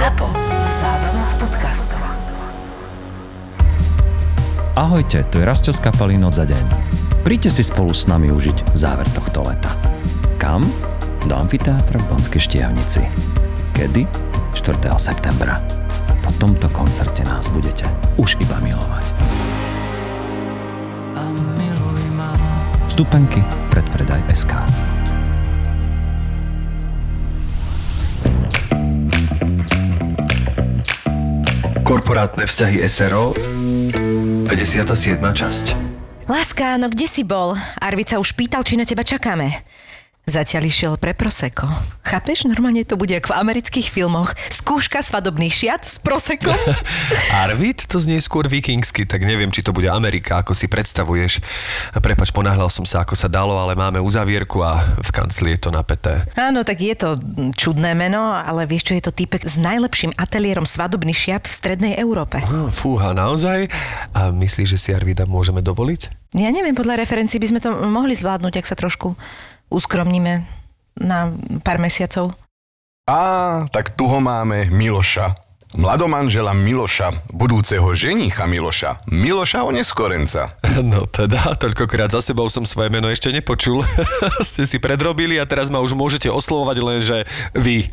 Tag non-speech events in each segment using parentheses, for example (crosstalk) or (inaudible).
ZAPO. Zábrná v podcastov. Ahojte, tu je Rasťo z kapely Noc za deň. Príďte si spolu s nami užiť záver tohto leta. Kam? Do amfiteátra v Banskej štiavnici. Kedy? 4. septembra. Po tomto koncerte nás budete už iba milovať. Vstupenky predpredaj SK. Korporátne vzťahy SRO 57. časť Láska, no kde si bol? Arvica už pýtal, či na teba čakáme. Zatiaľ išiel pre proseko. Chápeš? Normálne to bude ako v amerických filmoch. Skúška svadobných šiat s prosekom. (laughs) Arvid? To znie skôr vikingsky, tak neviem, či to bude Amerika, ako si predstavuješ. Prepač, ponáhľal som sa, ako sa dalo, ale máme uzavierku a v kancli je to napäté. Áno, tak je to čudné meno, ale vieš čo, je to týpek s najlepším ateliérom svadobných šiat v strednej Európe. No, fúha, naozaj? A myslíš, že si Arvida môžeme dovoliť? Ja neviem, podľa referencií by sme to mohli zvládnuť, ak sa trošku uskromníme na pár mesiacov. Á, tak tu ho máme, Miloša. Mladomanžela Miloša, budúceho ženicha Miloša, Miloša Oneskorenca. No teda, toľkokrát za sebou som svoje meno ešte nepočul. (laughs) Ste si predrobili a teraz ma už môžete oslovovať len, že vy.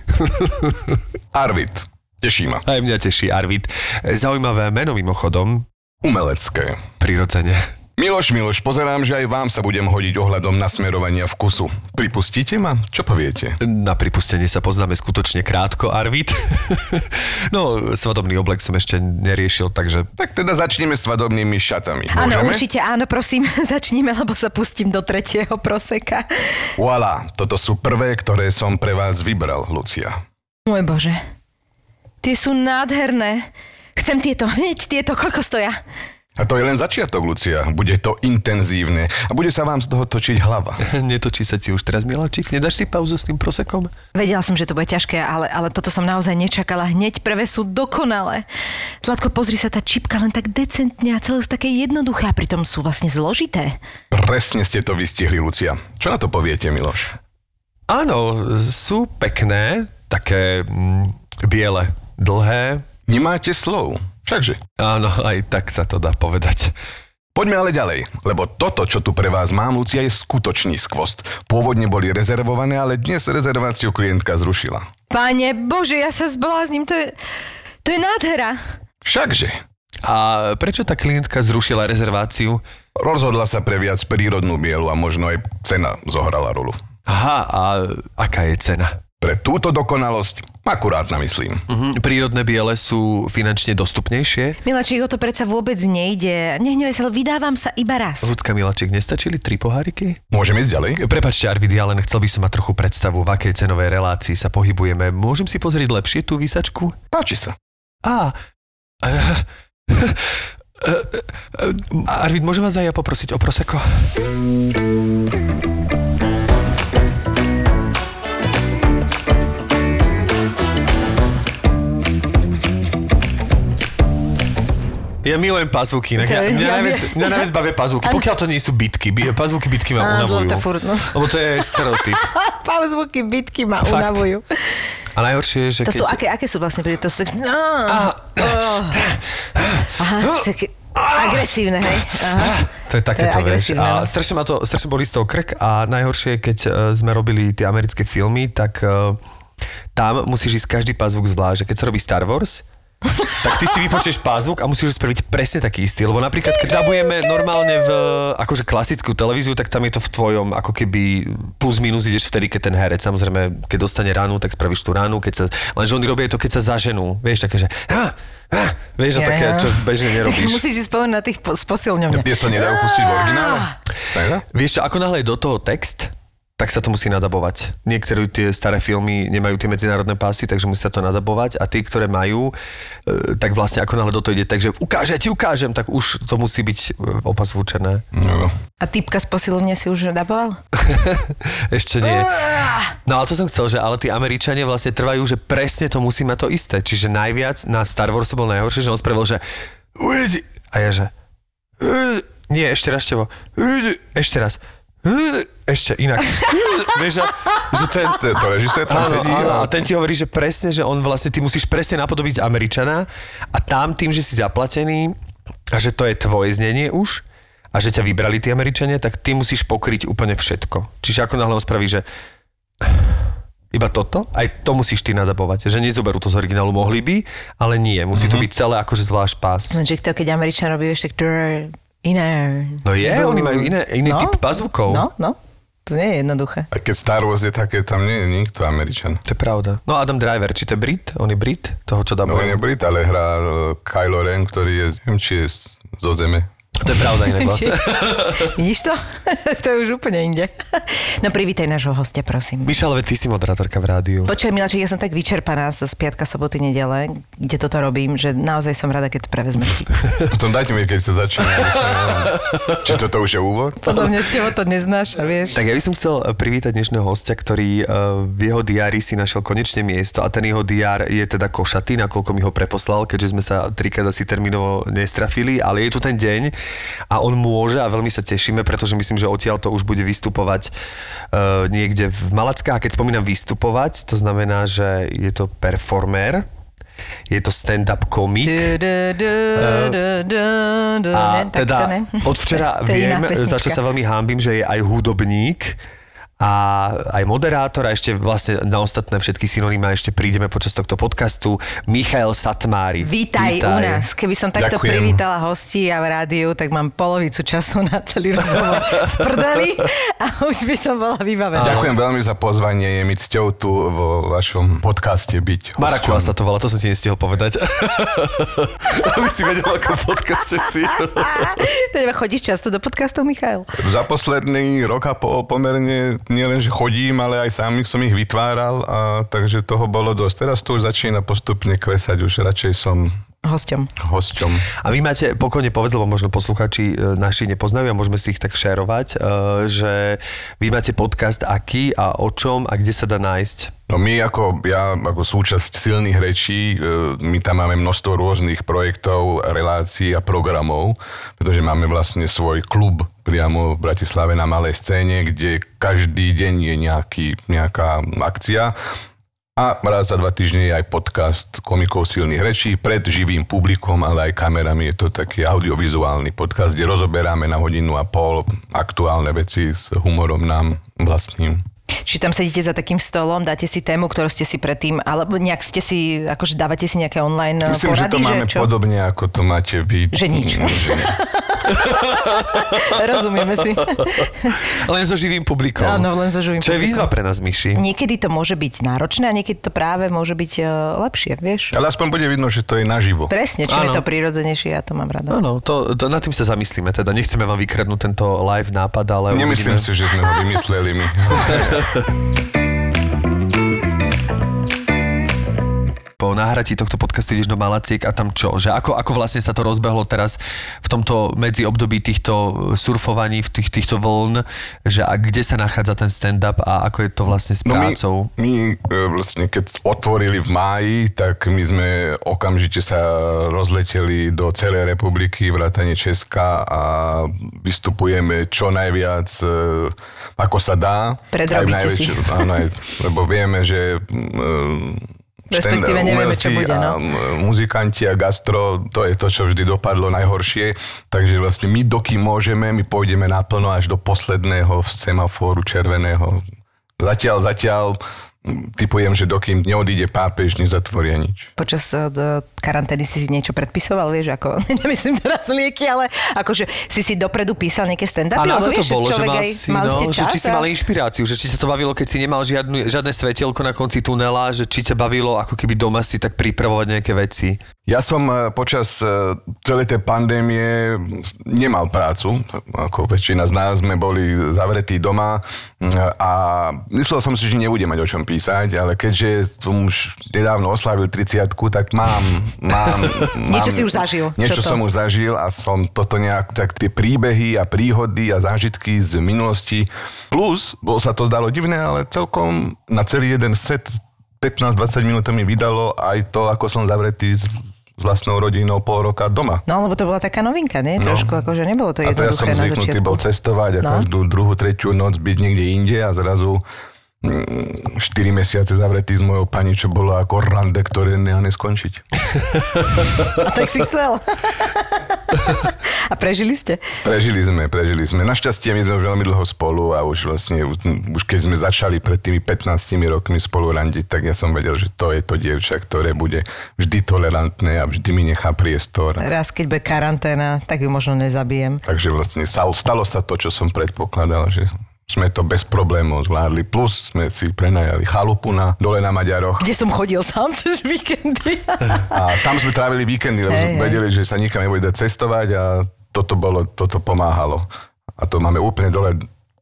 (laughs) Arvid, teší ma. Aj mňa teší Arvid. Zaujímavé meno mimochodom. Umelecké. Prirodzene. Miloš, Miloš, pozerám, že aj vám sa budem hodiť ohľadom nasmerovania vkusu. Pripustíte ma? Čo poviete? Na pripustenie sa poznáme skutočne krátko, Arvid. (laughs) no, svadobný oblek som ešte neriešil, takže... Tak teda začneme svadobnými šatami. Áno, určite áno, prosím, (laughs) začníme, lebo sa pustím do tretieho proseka. Voilà, toto sú prvé, ktoré som pre vás vybral, Lucia. Môj Bože, tie sú nádherné. Chcem tieto, hneď tieto, koľko stoja? A to je len začiatok, Lucia. Bude to intenzívne a bude sa vám z toho točiť hlava. (laughs) Netočí sa ti už teraz, Miláčik? Nedáš si pauzu s tým prosekom? Vedela som, že to bude ťažké, ale, ale toto som naozaj nečakala. Hneď prvé sú dokonalé. Zlatko, pozri sa, tá čipka len tak decentne a celé sú také jednoduché a pritom sú vlastne zložité. Presne ste to vystihli, Lucia. Čo na to poviete, Miloš? Áno, sú pekné, také mm, biele, dlhé. Nemáte slov. Všakže. Áno, aj tak sa to dá povedať. Poďme ale ďalej, lebo toto, čo tu pre vás mám, Lucia, je skutočný skvost. Pôvodne boli rezervované, ale dnes rezerváciu klientka zrušila. Pane Bože, ja sa zblázním, to je, to je nádhera. Všakže. A prečo tá klientka zrušila rezerváciu? Rozhodla sa pre viac prírodnú bielu a možno aj cena zohrala rolu. Aha, a aká je cena? Pre túto dokonalosť akurátna myslím. Mhm, prírodné biele sú finančne dostupnejšie. Milačík, o to predsa vôbec nejde. Nehnevaj sa, vydávam sa iba raz. Ľudská Milačík, nestačili tri poháriky? Môžeme ísť ďalej? Prepačte, Arvid, ja len chcel by som mať trochu predstavu, v akej cenovej relácii sa pohybujeme. Môžem si pozrieť lepšie tú výsačku? Páči sa. Á, eh, Arvid, môžem vás aj ja poprosiť o proseko? Ja milujem pazvuky, inak je- mňa, ja najviac, mňa najviac bavia pazvuky, pokiaľ to nie sú bitky. Bi- Pazvuky bitky ma Áno, unavujú. to furt, no. Lebo to je stereotyp. (laughs) Pauzvuky, bitky ma Fakt. unavujú. A najhoršie je, že To keď... sú, aké, aké sú vlastne? To sú... No. Aha. Také agresívne, hej? Aha. To je takéto, vieš. A no. strašne ma to, strašne boli z toho krk a najhoršie je, keď e, sme robili tie americké filmy, tak e, tam musíš ísť každý pázvuk zvlášť. Keď sa robí Star Wars, tak ty si vypočuješ pázvuk a musíš spraviť presne taký istý. Lebo napríklad, keď dabujeme normálne v akože klasickú televíziu, tak tam je to v tvojom, ako keby plus minus ideš vtedy, keď ten herec, samozrejme, keď dostane ránu, tak spravíš tú ránu, keď sa, lenže oni robia to, keď sa zaženú. Vieš, také, že ha, ha, vieš, a také, Ja. čo bežne (laughs) nerobíš. Musíš si spomenúť na tých po, z posilňovne. Tie sa nedajú pustiť v originále? Nedá? Vieš čo, ako náhle je do toho text, tak sa to musí nadabovať. Niektoré tie staré filmy nemajú tie medzinárodné pásy, takže musí sa to nadabovať a tie, ktoré majú, e, tak vlastne ako náhle do toho ide, takže ukáže, ja ti ukážem, tak už to musí byť e, opazvučené. No. A typka z posilovne si už daboval? (laughs) Ešte nie. No ale to som chcel, že ale tí Američania vlastne trvajú, že presne to musí mať to isté. Čiže najviac na Star Wars bol najhoršie, že on spravil, že a ja že nie, ešte raz tevo. Ešte raz. Ešte inak. (laughs) Vieš, že, že ten, To, režisér tam Áno, sedí áno, a a ten ti hovorí, že presne, že on vlastne, ty musíš presne napodobiť Američana a tam tým, že si zaplatený a že to je tvoje znenie už a že ťa vybrali tí Američania, tak ty musíš pokryť úplne všetko. Čiže ako náhle on spraví, že iba toto, aj to musíš ty nadabovať. Že nezoberú to z originálu, mohli by, ale nie. Musí to byť celé akože zvlášť pás. Lenže to, keď Američan robí ešte tak iné. No je, zvuk. oni majú iné, iný No, typ pazvukov. No, no. To nie je jednoduché. aj keď Star Wars je také, tam nie je nikto Američan. To je pravda. No Adam Driver, či to je Brit? On je Brit? Toho, čo No dabuje. on je Brit, ale hrá uh, Kylo Ren, ktorý je, neviem, či je z- zo Zeme. To je pravda inak vlastne. (laughs) Vidíš to? (laughs) to je už úplne inde. (laughs) No privítaj nášho hostia, prosím. Mišal, ty si moderátorka v rádiu. Počujem, Milaček, ja som tak vyčerpaná z piatka, soboty, nedele, kde toto robím, že naozaj som rada, keď to prevezmeš. ty. Potom dajte mi, keď sa začína. neviem, Či toto už je úvod? Podľa mňa ešte to neznáša, vieš. Tak ja by som chcel eh, privítať dnešného hostia, ktorý eh, v jeho diári si našiel konečne miesto a ten jeho diár je teda košatý, nakoľko mi ho preposlal, keďže sme sa trikrát asi termínovo nestrafili, ale je tu ten deň a on môže a veľmi sa tešíme, pretože myslím, že odtiaľ to už bude vystupovať uh, niekde v Malackách. A keď spomínam vystupovať, to znamená, že je to performer, je to stand-up komik. A teda od včera (laughs) viem, za čo sa veľmi hámbim, že je aj hudobník a aj moderátor a ešte vlastne na ostatné všetky synonymá ešte prídeme počas tohto podcastu. Michael Satmári. Vítaj, u nás. Keby som takto Ďakujem. privítala hostí a v rádiu, tak mám polovicu času na celý rozhovor v prdeli a už by som bola vybavená. Ďakujem veľmi za pozvanie, je mi cťou tu vo vašom podcaste byť. Marakua hosťom. sa to volá, to som ti nestihol povedať. (laughs) Aby si vedel, ako v podcaste si. Teda chodíš často do podcastov, Michail? Za posledný rok a pol pomerne nielen, že chodím, ale aj sám som ich vytváral, a takže toho bolo dosť. Teraz to už začína postupne klesať, už radšej som Hosťom. hosťom. A vy máte, pokojne povedz, lebo možno posluchači e, naši nepoznajú a môžeme si ich tak šerovať, e, že vy máte podcast aký a o čom a kde sa dá nájsť. No my ako, ja ako súčasť silných rečí, e, my tam máme množstvo rôznych projektov, relácií a programov, pretože máme vlastne svoj klub priamo v Bratislave na malej scéne, kde každý deň je nejaký, nejaká akcia a raz za dva týždne je aj podcast komikov silných rečí pred živým publikom, ale aj kamerami. Je to taký audiovizuálny podcast, kde rozoberáme na hodinu a pol aktuálne veci s humorom nám vlastným. Či tam sedíte za takým stolom, dáte si tému, ktorú ste si predtým, alebo nejak ste si, akože dávate si nejaké online Myslím, porady, že to máme čo? podobne, ako to máte vy. Že nič. (laughs) Rozumieme si. (laughs) Len so živým publikom. Áno, len so živým Čo je publikom. výzva pre nás, Myši? Niekedy to môže byť náročné a niekedy to práve môže byť uh, lepšie, vieš? Ale aspoň bude vidno, že to je naživo. Presne, čím je to prírodzenejšie, ja to mám rada. Áno, to, to, nad tým sa zamyslíme. Teda nechceme vám vykradnúť tento live nápad, ale Nemyslím uvidíme. si, že sme ho vymysleli my. (laughs) Po nahratí tohto podcastu ideš do Malaciek a tam čo? Že ako, ako vlastne sa to rozbehlo teraz v tomto medzi období týchto surfovaní, v tých, týchto vln, že a kde sa nachádza ten stand-up a ako je to vlastne s No my, prácou? my e, vlastne keď otvorili v máji, tak my sme okamžite sa rozleteli do celej republiky, vrátane Česka a vystupujeme čo najviac, e, ako sa dá. Predrobíte Aj si. Áno, (laughs) lebo vieme, že mm, Respektíve nevieme, čo bude, no. A muzikanti a gastro, to je to, čo vždy dopadlo najhoršie. Takže vlastne my, dokým môžeme, my pôjdeme naplno až do posledného semaforu červeného. Zatiaľ, zatiaľ typujem, že dokým neodíde pápež, nezatvoria nič. Počas uh, karantény si si niečo predpisoval, vieš, ako, (laughs) nemyslím teraz lieky, ale akože si si dopredu písal nejaké stand-upy, Ale ako to vieš, bolo, že mal aj, si, mal no, ste že čas či si a- mal inšpiráciu, že či sa to bavilo, keď si nemal žiadnu, žiadne svetielko na konci tunela, že či ťa bavilo ako keby doma si tak pripravovať nejaké veci. Ja som e, počas e, celej tej pandémie nemal prácu, ako väčšina z nás sme boli zavretí doma a myslel som si, že nebudem mať o čom písať, ale keďže som už nedávno oslavil 30 tak mám, mám, (laughs) mám... Niečo si už zažil. Niečo som už zažil a som toto nejak, tak tie príbehy a príhody a zážitky z minulosti. Plus, bolo sa to zdalo divné, ale celkom na celý jeden set 15-20 minút to mi vydalo aj to, ako som zavretý s s vlastnou rodinou pol roka doma. No, lebo to bola taká novinka, nie? No. Trošku, akože nebolo to A to ja som jednoduché zvyknutý bol cestovať a No. každú druhú, tretiu noc byť niekde inde a zrazu 4 mesiace zavretý s mojou pani, čo bolo ako rande, ktoré ne, neskončiť. (laughs) A tak si chcel. (laughs) a prežili ste? Prežili sme, prežili sme. Našťastie my sme veľmi dlho spolu a už vlastne, už keď sme začali pred tými 15 rokmi spolu randiť, tak ja som vedel, že to je to dievča, ktoré bude vždy tolerantné a vždy mi nechá priestor. Raz, keď bude karanténa, tak ju možno nezabijem. Takže vlastne stalo sa to, čo som predpokladal, že sme to bez problémov zvládli. Plus sme si prenajali chalupu na dole na Maďaroch. Kde som chodil sám cez víkendy. A tam sme trávili víkendy, lebo sme vedeli, že sa nikam nebude dať cestovať a toto bolo, toto pomáhalo. A to máme úplne dole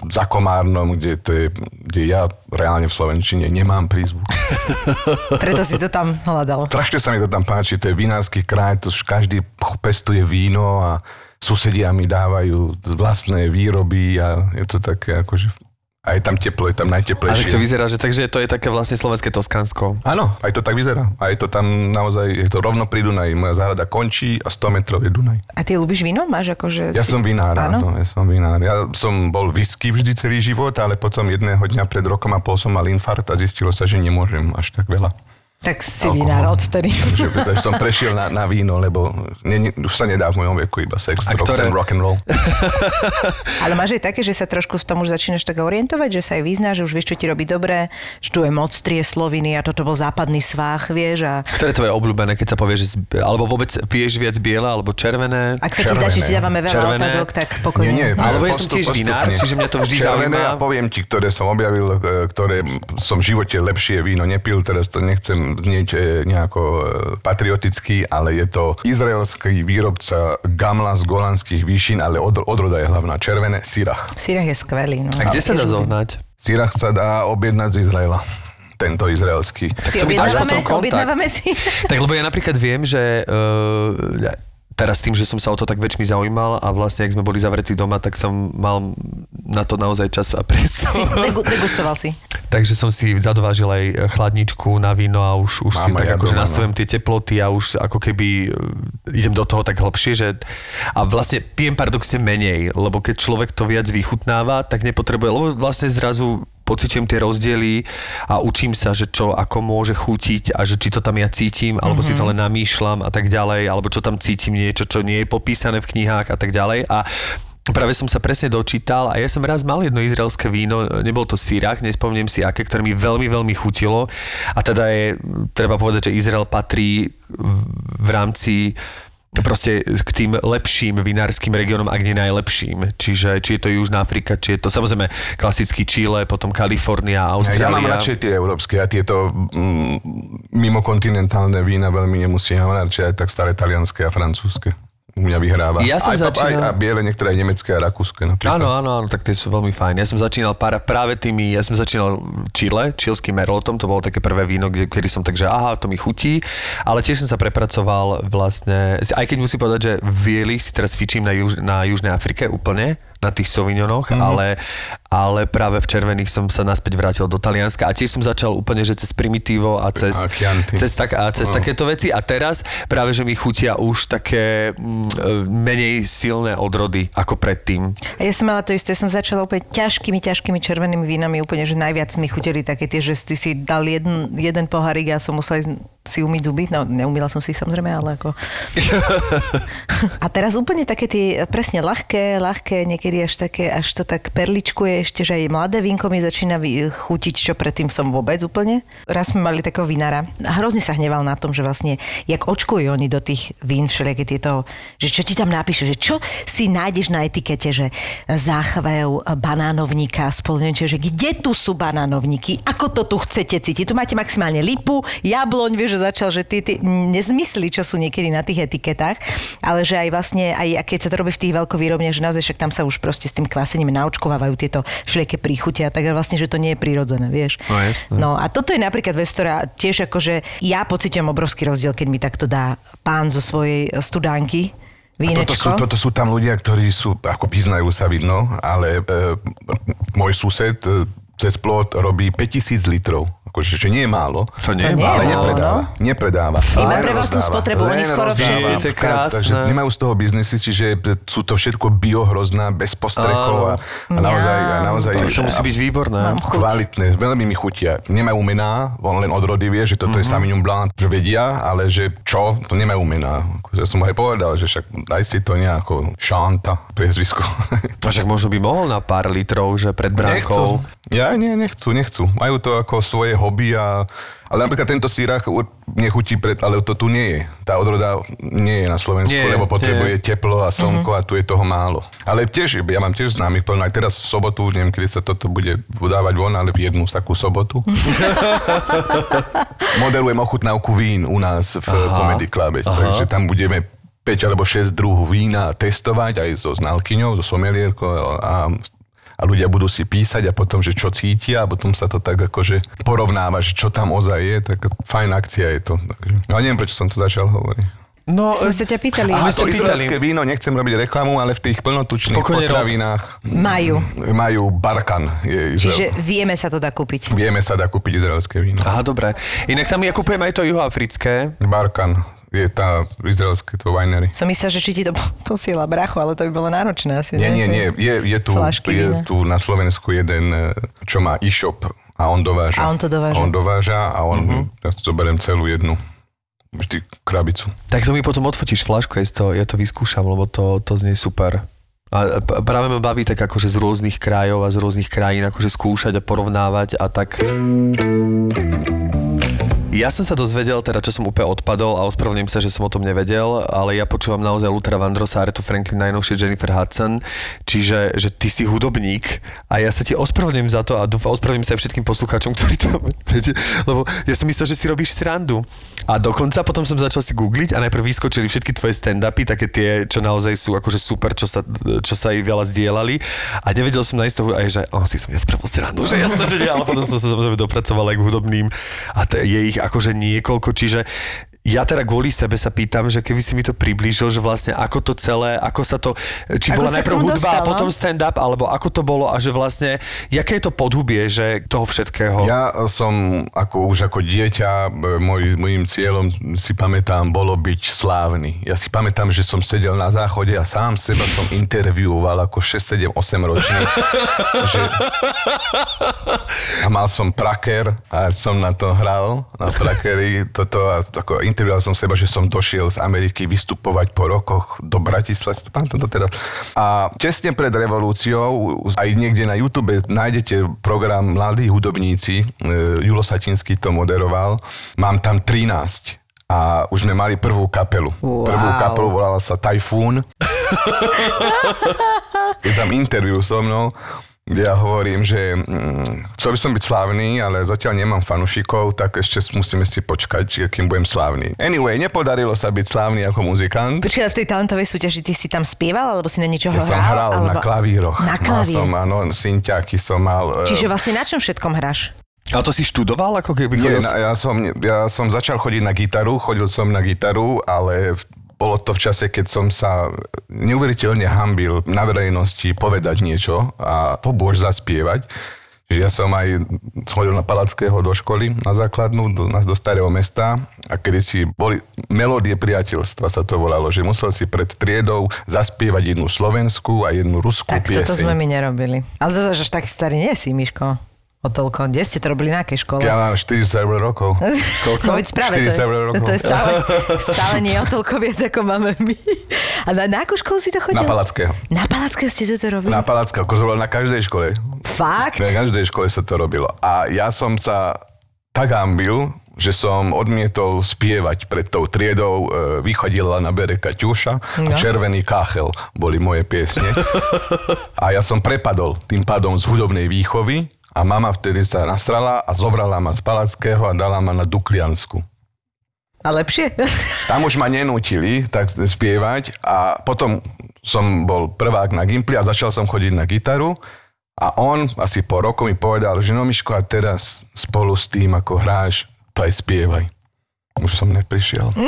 za Komárnom, kde, to je, kde ja reálne v Slovenčine nemám prízvuk. (laughs) Preto si to tam hľadal. Strašne sa mi to tam páči, to je vinársky kraj, to každý pestuje víno a susedia mi dávajú vlastné výroby a je to také akože... A je tam teplo, je tam A tak to najteplejšie. vyzerá, že takže to je také vlastne slovenské Toskansko. Áno, aj to tak vyzerá. A je to tam naozaj, je to rovno pri Dunaji. Moja záhrada končí a 100 metrov je Dunaj. A ty ľúbiš víno? Máš akože... Ja si- som vinár, Áno? áno, ja som vinár. Ja som bol whisky vždy celý život, ale potom jedného dňa pred rokom a pol som mal infarkt a zistilo sa, že nemôžem až tak veľa. Tak si Alkohol. vinár odtedy. (laughs) Takže, takže som (laughs) prešiel na, na víno, lebo ne, ne, už sa nedá v mojom veku iba sex, A drugs ktoré- and rock and roll. (laughs) Ale máš aj také, že sa trošku v tom už začínaš tak orientovať, že sa aj vyznáš, že už vieš, čo ti robí dobre, že tu je moc trie sloviny a toto bol západný svách, vieš. A Ktoré to je obľúbené, keď sa povie, že zb- alebo vôbec piješ viac biele alebo červené? ak sa ti zdá, že ti Červené. dávame veľa Červené. otázok, tak pokojne. Nie, nie, Alebo ja som tiež vinár, čiže mňa to vždy Červené zaujíma. a poviem ti, ktoré som objavil, e, ktoré som v živote lepšie víno nepil, teraz to nechcem znieť e, nejako e, patrioticky, ale je to izraelský výrobca gamla z golanských výšin, ale od, odroda je hlavná červené, sirach. Sírach je skvelý. No. A kde sa dá zohnať? Sirach sa dá objednať z Izraela. Tento izraelský. Si to mi dáš objednávame, kontakt. objednávame si. Tak lebo ja napríklad viem, že uh, teraz tým, že som sa o to tak väčšmi zaujímal a vlastne, ak sme boli zavretí doma, tak som mal na to naozaj čas a si priestor. degu- degustoval si. (laughs) Takže som si zadovážil aj chladničku na víno a už, už si Mám aj tak ja akože nastavujem tie teploty a už ako keby e, idem do toho tak hlbšie, že a vlastne pijem paradoxne menej, lebo keď človek to viac vychutnáva, tak nepotrebuje, lebo vlastne zrazu pociťujem tie rozdiely a učím sa, že čo ako môže chutiť a že či to tam ja cítim, alebo mm-hmm. si to len namýšľam a tak ďalej, alebo čo tam cítim niečo, čo nie je popísané v knihách a tak ďalej. A Práve som sa presne dočítal a ja som raz mal jedno izraelské víno, nebol to Sirach, nespomnem si aké, ktoré mi veľmi, veľmi chutilo a teda je, treba povedať, že Izrael patrí v rámci proste k tým lepším vinárskym regiónom, ak nie najlepším. Čiže či je to Južná Afrika, či je to samozrejme klasický Chile, potom Kalifornia, Austrália. Ja mám radšej tie európske a tieto mm, mimokontinentálne vína veľmi nemusím. Ja mám radšej aj tak staré talianské a francúzske. U mňa vyhráva. Ja som aj, začínal- aj, a biele, niektoré aj nemecké a rakúske. Napríklad. Áno, áno, áno, tak tie sú veľmi fajn. Ja som začínal para, práve tými, ja som začínal Chile, čilským merlotom, to bolo také prvé víno, kde, kedy som tak, že aha, to mi chutí, ale tiež som sa prepracoval vlastne, aj keď musím povedať, že vieli si teraz fičím na, juž, na Južnej Afrike úplne, na tých Sauvignonoch, Mhm. mm-hmm. ale, ale práve v červených som sa naspäť vrátil do Talianska a tiež som začal úplne, že cez Primitivo a cez, A Chianti. cez, tak, a cez No. takéto veci a teraz práve, že mi chutia už také mm, e, menej silné odrody ako predtým. A ja som mala to isté, som začala úplne ťažkými, ťažkými červenými vínami, úplne, že najviac mi chutili také tie, že ty si dal jeden, jeden pohárik a ja som musela ísť si umyť zuby. No, neumýla som si samozrejme, ale ako... (laughs) a teraz úplne také tie, presne ľahké, ľahké, niekedy až také, až to tak perličkuje ešte, že aj mladé vínko mi začína chutiť, čo predtým som vôbec úplne. Raz sme mali takého vinára a hrozne sa hneval na tom, že vlastne, jak očkujú oni do tých vín všelijaké tieto, že čo ti tam napíšu, že čo si nájdeš na etikete, že záchvev banánovníka spolu, že kde tu sú banánovníky, ako to tu chcete cítiť. Tu máte maximálne lipu, jabloň, vieš, že začal, že tie, nezmysly, čo sú niekedy na tých etiketách, ale že aj vlastne, aj keď sa to robí v tých veľkovýrobniach, že naozaj však tam sa už proste s tým kvasením naočkovávajú tieto všelijaké príchute a tak vlastne, že to nie je prirodzené, vieš. No, jasné. No a toto je napríklad vec, ktorá tiež akože ja pociťujem obrovský rozdiel, keď mi takto dá pán zo svojej studánky toto sú, toto sú tam ľudia, ktorí sú, ako vyznajú sa vidno, ale e, môj sused e, cez plot robí 5000 litrov. Akože, že nie je málo. To nie To je nie je ale málo. nepredáva. Nepredáva. Iba pre vlastnú spotrebu, oni skoro. To krásne. Takže nemajú z toho biznesy, čiže sú to všetko biohrozná, bez postrekov a, a naozaj, a naozaj To musí byť výborné. Kvalitné, veľmi mi chutia. Nemajú mená, on len od rody vie, že toto Mhm. je Sauvignon Blanc, že vedia, ale že čo, to nemajú mená. Ja som aj povedal, že však daj si to nejako Šanta, priezvisko. A však možno by mohol na pár litrov, že pred bránkou. Nechcú. Ja nie, nechcú, nechcú. Majú to ako svoje hobby a... Ale napríklad tento sírach nechutí pred, ale to tu nie je. Tá odroda nie je na Slovensku, Nie, lebo potrebuje nie. teplo a slnko a tu je toho málo. Ale tiež, ja mám tiež známych plno, aj teraz v sobotu, neviem, kedy sa toto bude udávať von, ale v jednu takú sobotu. (laughs) Moderujem ochutnávku vín u nás v Aha. Comedy Clube, takže tam budeme 5 alebo 6 druhov vína testovať aj so znalkyňou, so somelierkou a, a ľudia budú si písať a potom, že čo cítia a potom sa to tak akože porovnáva, že čo tam ozaj je, tak fajn akcia je to. Takže, ale neviem, prečo som to začal hovoriť. No, Sme sa ťa pýtali. A my A ste to izraelské víno, nechcem robiť reklamu, ale v tých plnotučných Pokojne potravinách Majú. majú Barkan. Je Čiže vieme sa to dá kúpiť. Vieme sa dá kúpiť izraelské víno. Aha, dobre. Inak tam ja kúpujem aj to juhoafrické. Barkan je tá izraelské to winery. Som myslela, že či ti to posiela bracho, ale to by bolo náročné asi. Nie, ne? nie, nie. Je, je, tu, je tu na Slovensku jeden, e, čo má e-shop a on dováža. A on to dováža. On dováža a on, uh-huh. ja si zoberiem celú jednu vždy krabicu. Tak to mi potom odfotíš flašku, ja, to, ja to vyskúšam, lebo to, to znie super. A práve ma baví tak akože z rôznych krajov a z rôznych krajín akože skúšať a porovnávať a tak... Ja som sa dozvedel, teda čo som úplne odpadol a ospravedlňujem sa, že som o tom nevedel, ale ja počúvam naozaj Luthera Vandrosa, Aretu Franklin, najnovšie Jennifer Hudson, čiže že ty si hudobník a ja sa ti ospravedlňujem za to a ospravedlňujem sa aj všetkým poslucháčom, ktorí to viete, lebo ja som myslel, že si robíš srandu. A dokonca potom som začal si googliť a najprv vyskočili všetky tvoje stand-upy, také tie, čo naozaj sú akože super, čo sa, čo sa aj veľa zdieľali. A nevedel som nájsť toho aj, že oh, si som nespravil srandu, že jasné, že nie, ale potom som sa dopracoval aj k hudobným. A t- je ich akože niekoľko, čiže ja teda kvôli sebe sa pýtam, že keby si mi to priblížil, že vlastne ako to celé, ako sa to, či Ako bola najprv hudba dostal, a potom stand-up, alebo ako to bolo a že vlastne, jaké je to podhubie, že toho všetkého? Ja som ako, už ako dieťa, e, môj, môjim cieľom si pamätám, bolo byť slávny. Ja si pamätám, že som sedel na záchode a sám seba som intervjuoval ako 6, 7, 8 ročný. (laughs) že... A mal som praker a som na to hral, na prakeri toto a ako intervjuoval som seba, že som došiel z Ameriky vystupovať po rokoch do Bratislavy, to pamätám doteraz. A tesne pred revolúciou, aj niekde na YouTube nájdete program Mladí hudobníci, e, Julo Satinský to moderoval, mám tam 13 a už sme mali prvú kapelu. Wow. Prvú kapelu volala sa Typhoon. (laughs) Je tam interview so mnou, ja hovorím, že mm, chcel by som byť slávny, ale zatiaľ nemám fanušikov, tak ešte musíme si počkať, kým budem slávny. Anyway, nepodarilo sa byť slávny ako muzikant. Počkaj, v tej talentovej súťaži ty si tam spieval, alebo si na niečoho Ja som hral? hral alebo... na klavíroch. Na Mal klavír. som, áno, synťáky som mal. e, Čiže vlastne na čom všetkom hráš? A to si študoval, ako keby Nie, chodil na, ja, som, ja som začal chodiť na gitaru, chodil som na gitaru, ale bolo to v čase, keď som sa neuveriteľne hambil na verejnosti povedať niečo a to bož zaspievať. Čiže ja som aj chodil na Palackého do školy, na základnú, do, na- do starého mesta a kedy si boli melódie priateľstva sa to volalo, že musel si pred triedou zaspievať jednu slovenskú a jednu ruskú Tak pieseň. toto sme my nerobili. Ale zase až taký starý nie si, Miško. O toľko. Kde ste to robili na akej škole? Ja mám 40 rokov. (laughs) No veď práve, to 40 je, rokov. to je stále, (laughs) stále nie o toľko viac, ako máme my. A na, na akú školu si to chodil? Na Palackého. Na Palackého ste toto robili? Na Palackého, ako som bol na každej škole. Fakt? Na každej škole sa to robilo. A ja som sa tak hambil, že som odmietol spievať pred tou triedou. E, Vychodila na bere Kaťuša a No. Červený káchel boli moje piesne. (laughs) A ja som prepadol tým pádom z hudobnej výchovy a mama vtedy sa nasrala a zobrala ma z Palackého a dala ma na Dukliansku. A lepšie? (laughs) Tam už ma nenútili tak spievať a potom som bol prvák na Gimply a začal som chodiť na gitaru a on asi po roku mi povedal, že no Miško a teraz spolu s tým, ako hráš, to aj spievaj. Už som neprišiel. (laughs)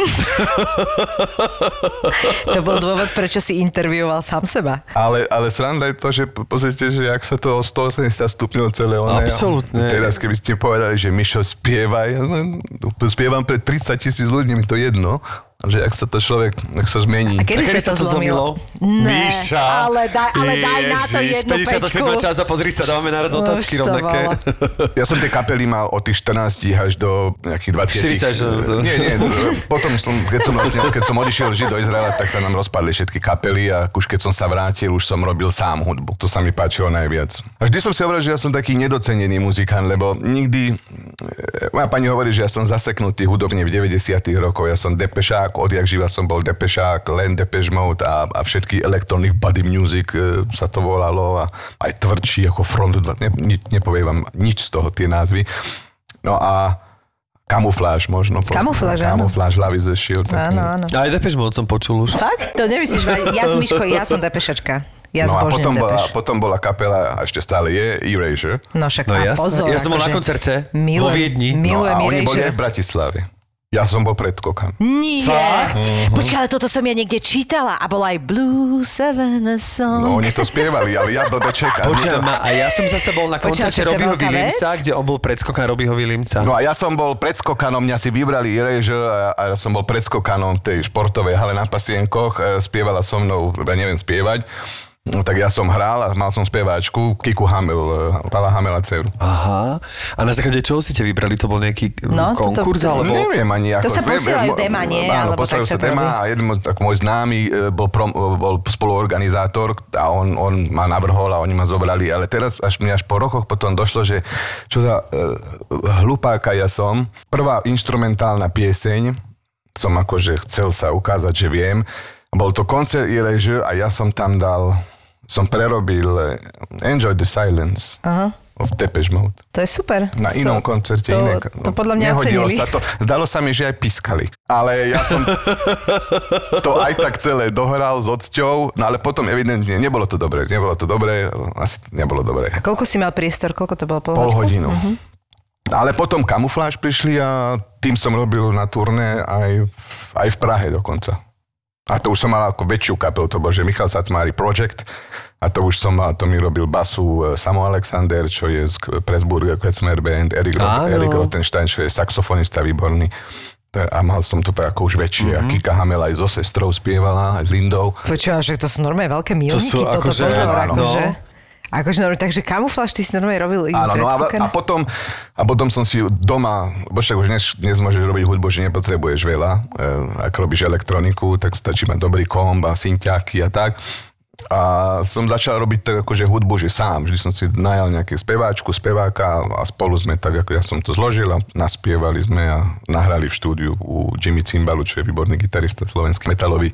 To bol dôvod, prečo si intervjuoval sám seba. Ale, ale sranda je to, že po- pozrite, že ak sa to o 180 stupňov celé one. Absolútne. Teraz keby ste povedali, že Mišo spieva, ja len spievam pre 30 tisíc ľudí, mi to jedno. Že ak sa to človek, ak sa zmení. A kedy, A kedy sa to zlomilo? Ne, Míša. ale daj, ale daj na to Ježiš, jednu 57 pečku. čas a pozri sa, dávame naraz otázky rovnaké. Ja som tie kapely mal od tých 14 až do nejakých 20. 40, že- Nie, nie. (laughs) Potom som, keď som, vlastne, keď som odišiel žiť do Izraela, tak sa nám rozpadli všetky kapely a už keď som sa vrátil, už som robil sám hudbu. To sa mi páčilo najviac. A vždy som si hovoril, že ja som taký nedocenený muzikant, lebo nikdy... e, Moja pani hovorí, že ja som zaseknutý hudobne v 90 rokoch. Ja som depešák, odjak živa som bol depešák, len Depeche Mode a, a všetky electronic body music e, sa to volalo a aj tvrdší ako Front 2. Ne, ni, nepoviem vám nič z toho, tie názvy. No a kamufláž možno. Kamufláž, áno. Kamufláž, Love is the Shield. taký. Áno, áno. Aj Depeche Mode som počul už. Fakt? To nemyslíš, ja, Miško, ja som depešačka. Ja no a potom bola, Depeš. potom bola kapela, a ešte stále je, Erasure. No však No a jasné. pozor. Ja som bol na koncerte milujem- vo Viedni. No Milujem a oni boli aj Erasure. v Bratislave. Ja som bol predskokan. Nie. Fakt? Počkaj, ale toto som ja niekde čítala a bola aj Blue Seven a Song. No oni to spievali, ale ja blbe čekám. Počujem ma, a ja som zase bol na koncerte to veľká Williamsa, kde on bol predskokan Robbieho Williamsa. No a ja som bol predskokanom, mňa si vybrali Erasure a, a ja som bol predskokanom v tej športovej hale na Pasienkoch. E, Spievala so mnou, ja neviem spievať. No, tak ja som hral a mal som speváčku Kiku Hamel, e, Pala Hamela dceru. Aha. A na základe čoho si ťa vybrali? To bol nejaký No, no, konkurs? to- alebo... Neviem ani ako. To sa posielajú dema, nie? Áno, Alebo tak sa to robí? a jeden môj- tak môj známy e, bol, prom, bol spoluorganizátor a on, on ma navrhol a oni ma zobrali, ale teraz až mi až po rokoch potom došlo, že čo za uh, hlupáka ja som. Prvá instrumentálna pieseň som akože chcel sa ukázať, že viem. Bol to koncert Erasure a ja som tam dal, som prerobil eh, Enjoy the Silence Aha. of Depeche Mode. To je super. Na So- inom koncerte to, iné. To podľa mňa Nehodilo ocenili. sa to. Zdalo sa mi, že aj piskali. Ale ja som (laughs) to aj tak celé dohral s odsťou, no ale potom evidentne nebolo to dobré. Nebolo to dobré, asi nebolo dobré. A koľko si mal priestor? Koľko to bolo? Pol, Pol hodinu. Ale potom kamufláž prišli a tým som robil na turné aj, aj v Prahe dokonca. A to už som mal ako väčšiu kapelu, to bol, že Michal Satmári Project a to už som mal, to mi robil basu e, Samo Alexander, čo je z Pressburg Klezmer Band, Erik, Rot. Erik Rottenstein, čo je saxofonista výborný. To- A mal som to tak ako už väčšie. Mhm. Mm-hmm. A Kika Hamel aj so sestrou spievala, aj s Lindou. Počúva, že to sú normálne veľké milníky, sú toto akože- pozor, áno. akože. No. Akože normálne, takže kamufláž ty si normálne robil Áno, no a, a, potom, a potom som si doma, bo však už dnes, dnes môžeš robiť hudbu, že nepotrebuješ veľa. E, ak robíš elektroniku, tak stačí mať dobrý komb a synťáky a tak. A som začal robiť tak akože hudbu, že sám. Vždy som si najal nejaké speváčku, speváka a spolu sme tak, ako ja som to zložil a naspievali sme a nahrali v štúdiu u Jimmy Cimbalu, čo je výborný gitarista slovenský metalový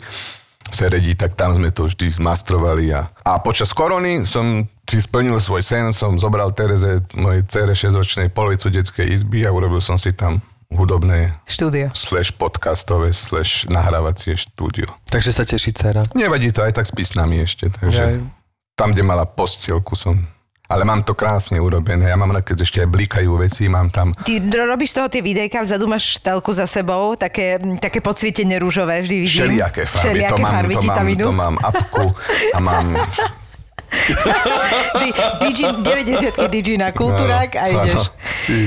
Seredí, tak tam sme to vždy mastrovali a, a počas korony som si splnil svoj sen, som zobral Tereze, mojej cere 6-ročnej polovicu detskej izby a urobil som si tam hudobné Štúdio. slash podcastové slash nahrávacie štúdio. Takže sa teší dcera. Nevadí to aj tak s písnami ešte, takže Jaj. tam, kde mala postielku som ale mám to krásne urobené. Ja mám, rád, keď ešte aj blikajú veci, mám tam Ty ro- robíš z toho tie videjka, vzadu máš telku za sebou, také, také podsvietenie rúžové, vždy vidím. všelijaké farby. Všelijaké to mám, farby to mám, to mám apku a mám (laughs) DJ, 90 DJ na kultúrak a ideš.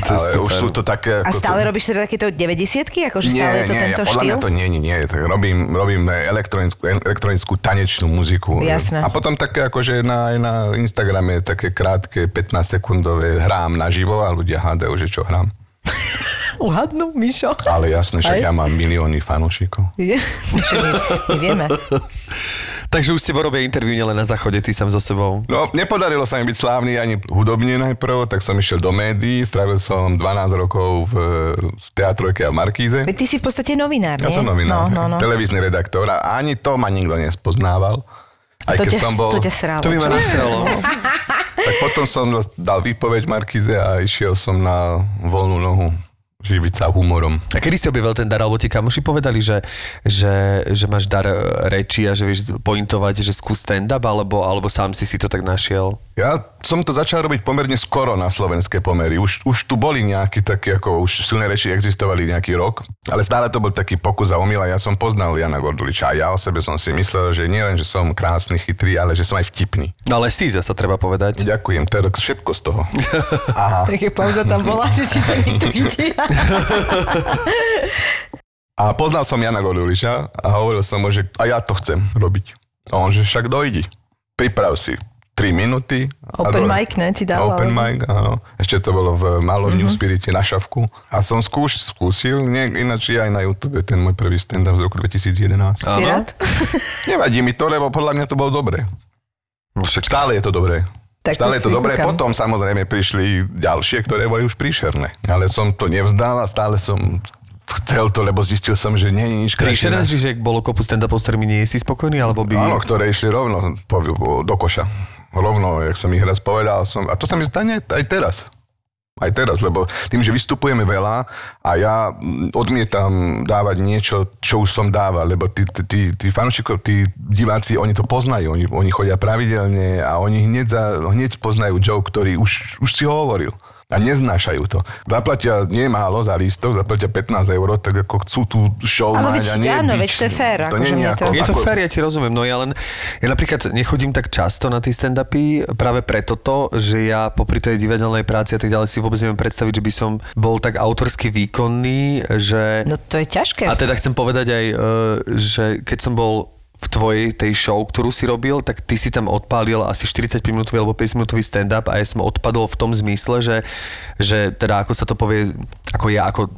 To ale super. už sú to také... A stále to- robíš teda takéto 90 Akože nie, stále je to nie, tento ja, štýl? mňa to nie, nie, nie. Tak robím, robím elektronickú, elektronickú tanečnú muziku. Jasné. A potom také akože na, aj na Instagrame také krátke 15 sekundové hrám naživo a ľudia hádajú, že čo hrám. (laughs) Uhadnú, Mišo. Ale jasne, však Aj? ja mám milióny fanúšikov. Je- my, my vieme. (laughs) Takže už ste robia interviu nielen na záchode, ty sám so sebou. No, nepodarilo sa mi byť slávny ani hudobne najprv, tak som išiel do médií, strávil som 12 rokov v, v teatrojke a v Markíze. Veď ty si v podstate novinár, Ja nie? som novinár, No, no, no. televízny redaktor a ani to ma nikto nespoznával. Aj To keď ťa, som bol... to sralo. To by ma čo? nastrelo. (laughs) Tak potom som dal výpoveď Markize a išiel som na voľnú nohu živiť sa humorom. A kedy si objavil ten dar, alebo ti kamoši povedali, že, že, že máš dar e, reči a že vieš pointovať, že skús stand-up, alebo, alebo sám si si to tak našiel? Ja som to začal robiť pomerne skoro na slovenské pomery. Už, už tu boli nejakí takí, ako už silné reči existovali nejaký rok, ale stále to bol taký pokus a omyl a ja som poznal Jana Gorduliča a ja o sebe som si myslel, že nie len, že som krásny, chytrý, ale že som aj vtipný. No ale si zase treba povedať. Ďakujem, teraz všetko z toho. (laughs) Aha. Také pauza tam bola, že či sa niekto (laughs) chytí. (laughs) A poznal som Jana Gorduliča a hovoril som mu, že a ja to chcem robiť. A on, že však dojdi. Priprav si 3 minúty. Open do- mic, ne, ti dával? Open mic, áno. Ešte to bolo v malom mm-hmm. New Spirite na šavku. A som skúš, skúsil, nie, ináč je aj na YouTube ten môj prvý stand-up z roku 2011. Si rád? Nevadí mi to, lebo podľa mňa to bolo dobré. No však Stále je to dobré. Tak to Stále je to si dobré. kúkam. Potom samozrejme prišli ďalšie, ktoré boli už príšerné. Ale som to nevzdal a stále som chcel to, lebo zistil som, že nie je nič krajšie. Príšerné, na- že bolo kopu stand-upov, s ktorými nie si spokojný, alebo by... Áno, ktoré išli rovno po, po, do koša. Rovno, jak som ich raz povedal. Som, a to sa mi stane aj teraz. Aj teraz, lebo tým, že vystupujeme veľa a ja mm, odmietam dávať niečo, čo už som dával, lebo tí, tí, tí, fanúšikov, tí diváci, oni to poznajú, oni, oni chodia pravidelne a oni hneď, za, hneď poznajú joke, ktorý už, už si ho hovoril. A neznášajú to. Zaplatia nie málo za lístok, zaplatia 15 eur, tak ako chcú tú show Ale mať veď a nie áno, byť- veď to je fér, To akože nie je mne ako, to- Je to ako, fér, ja ti rozumiem, no ja len, ja napríklad nechodím tak často na tie stand-upy práve preto to, že ja popri tej divadelnej práci a tak ďalej si vôbec neviem predstaviť, že by som bol tak autorsky výkonný, že... No to je ťažké. A teda chcem povedať aj, e, že keď som bol v tvojej tej show, ktorú si robil, tak ty si tam odpálil asi 45 minútový alebo 50 minútový stand-up a ja som odpadol v tom zmysle, že, že teda ako sa to povie, ako ja ako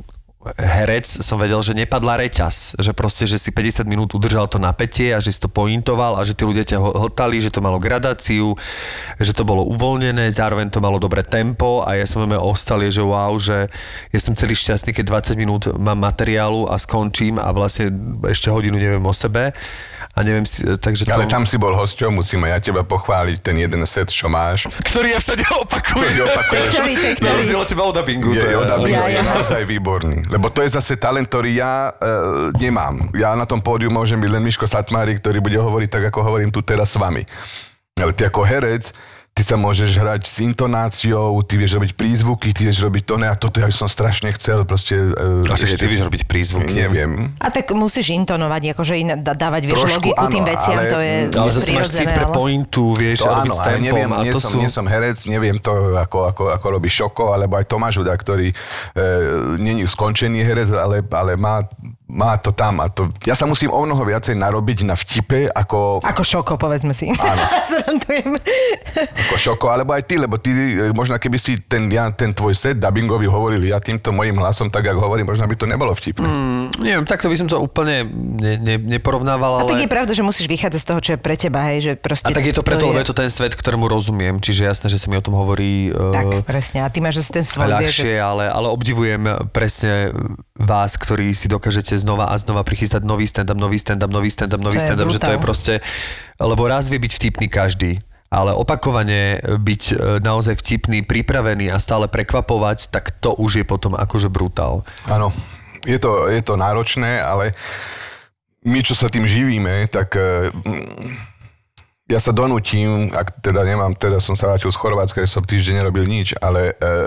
herec som vedel, že nepadla reťaz, že proste, že si 50 minút udržal to napätie a že si to pointoval a že tí ľudia ťa hltali, že to malo gradáciu, že to bolo uvoľnené, zároveň to malo dobré tempo a ja som sme ostali, že wow, že ja som celý šťastný, keď 20 minút mám materiálu a skončím a vlastne ešte hodinu neviem o sebe a neviem si, takže to... Ale tam si bol hosťom, musím aj ja teba pochváliť, ten jeden set, čo máš. Ktorý ja všade opakujem. Ktorý opakuješ. Ktorý, Na rozdiel od teba o dubbingu. Je, to je, je, Ja, je ja. naozaj výborný. Lebo to je zase talent, ktorý ja e, nemám. Ja na tom pódiu môžem byť len Miško Satmári, ktorý bude hovoriť tak, ako hovorím tu teraz s vami. Ale ty ako herec, ty sa môžeš hrať s intonáciou, ty vieš robiť prízvuky, ty vieš robiť to ne, a toto ja by som strašne chcel proste... E, A však ty vieš robiť prízvuky. Neviem. A tak musíš intonovať, akože in, dávať vieš, Trošku logiku tým áno, veciam, ale- to je Ale zase máš cit pre pointu, vieš, To robiť áno, s ale tempom neviem, a nie, to som, sú... nie som herec, neviem to, ako, ako, ako robí Šoko, alebo aj Tomáš Huda, ktorý e, není skončený herec, ale, ale má, má to tam. A to, ja sa musím o mnoho viacej narobiť na vtipe, ako, Ako šoko, povedzme si. Áno. (laughs) Ako Šoko, alebo aj ty, lebo ty, e, možno keby si ten, ja, ten tvoj set dubbingový hovoril ja týmto mojim hlasom, tak ako hovorím, možno by to nebolo vtipné. Mm. Neviem, takto by som to úplne ne, ne, neporovnával, A tak ale... je pravda, že musíš vychádzať z toho, čo je pre teba, hej, že proste... A tak je to preto, lebo je to ten svet, ktorému rozumiem, čiže jasné, že sa mi o tom hovorí Tak, uh, presne. A ty máš ten svoj, ľahšie, ale, ale obdivujem presne vás, ktorí si dokážete znova a znova prichystať nový stand-up, nový stand-up, nový stand-up, nový stand-up, že to je proste... Lebo raz vie byť vtipný každý, ale opakovane byť e, naozaj vtipný, pripravený a stále prekvapovať, tak to už je potom akože brutál. Áno, je to, je to náročné, ale my, čo sa tým živíme, tak mm, ja sa donútim, ak teda nemám, teda som sa vrátil z Chorvátska, že som týždeň nerobil nič, ale eh,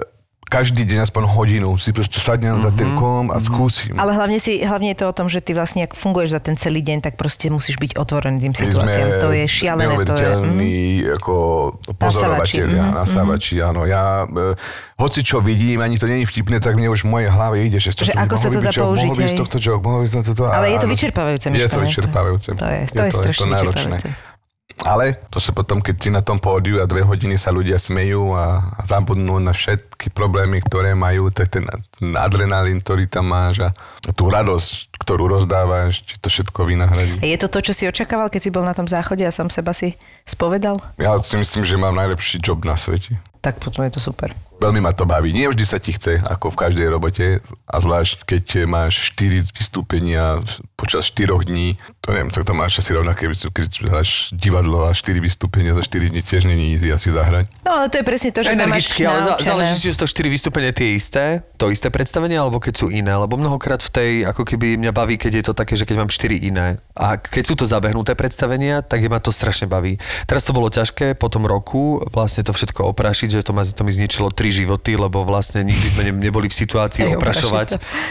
každý deň aspoň hodinu si proste sadnem za ten kom a skúsim. Ale hlavne, si, hlavne je to o tom, že ty vlastne, ak funguješ za ten celý deň, tak proste musíš byť otvorený tým situáciám. To je šialené. To je, mm, neuveriteľní ako pozorovatelia, mhm, nasávači, áno. Ja, e, hoci čo vidím, ani to není vtipné, tak mne už v mojej hlave ide, že, Že ako sa to dá použiť, Mohol by z tohto joke, mohol by z tohto... Ale je to áno. vyčerpávajúce, Je to vyčerpávajúce. To je- to je strašne náročné. vyčerpávajúce. Ale to sa potom, keď si na tom pódiu a dve hodiny sa ľudia smejú a, a zabudnú na všetky problémy, ktoré majú, tak ten, ten adrenalín, ktorý tam máš a tú radosť, ktorú rozdávaš, či to všetko vynahradí. Je to to, čo si očakával, keď si bol na tom záchode a sám seba si spovedal? Ja si myslím, že mám najlepší job na svete. Tak potom je to super. Veľmi ma to baví. Nie vždy sa ti chce, ako v každej robote. A zvlášť, keď máš 4 vystúpenia počas 4 dní. To neviem, tak to máš asi rovnaké, keď hráš divadlo divadlo a 4 vystúpenia za 4 dní tiež není easy asi zahrať. No ale to je presne to, že tam máš ale naučené. záleží, či sú to 4 vystúpenia tie isté, to isté predstavenie, alebo keď sú iné. Lebo mnohokrát v tej, ako keby mňa baví, keď je to také, že keď mám 4 iné. A keď sú to zabehnuté predstavenia, tak je ma to strašne baví. Teraz to bolo ťažké po tom roku vlastne to všetko oprašiť, že to, ma, to mi zničilo 3 životy, lebo vlastne nikdy sme ne, neboli v situácii Hej, oprašovať.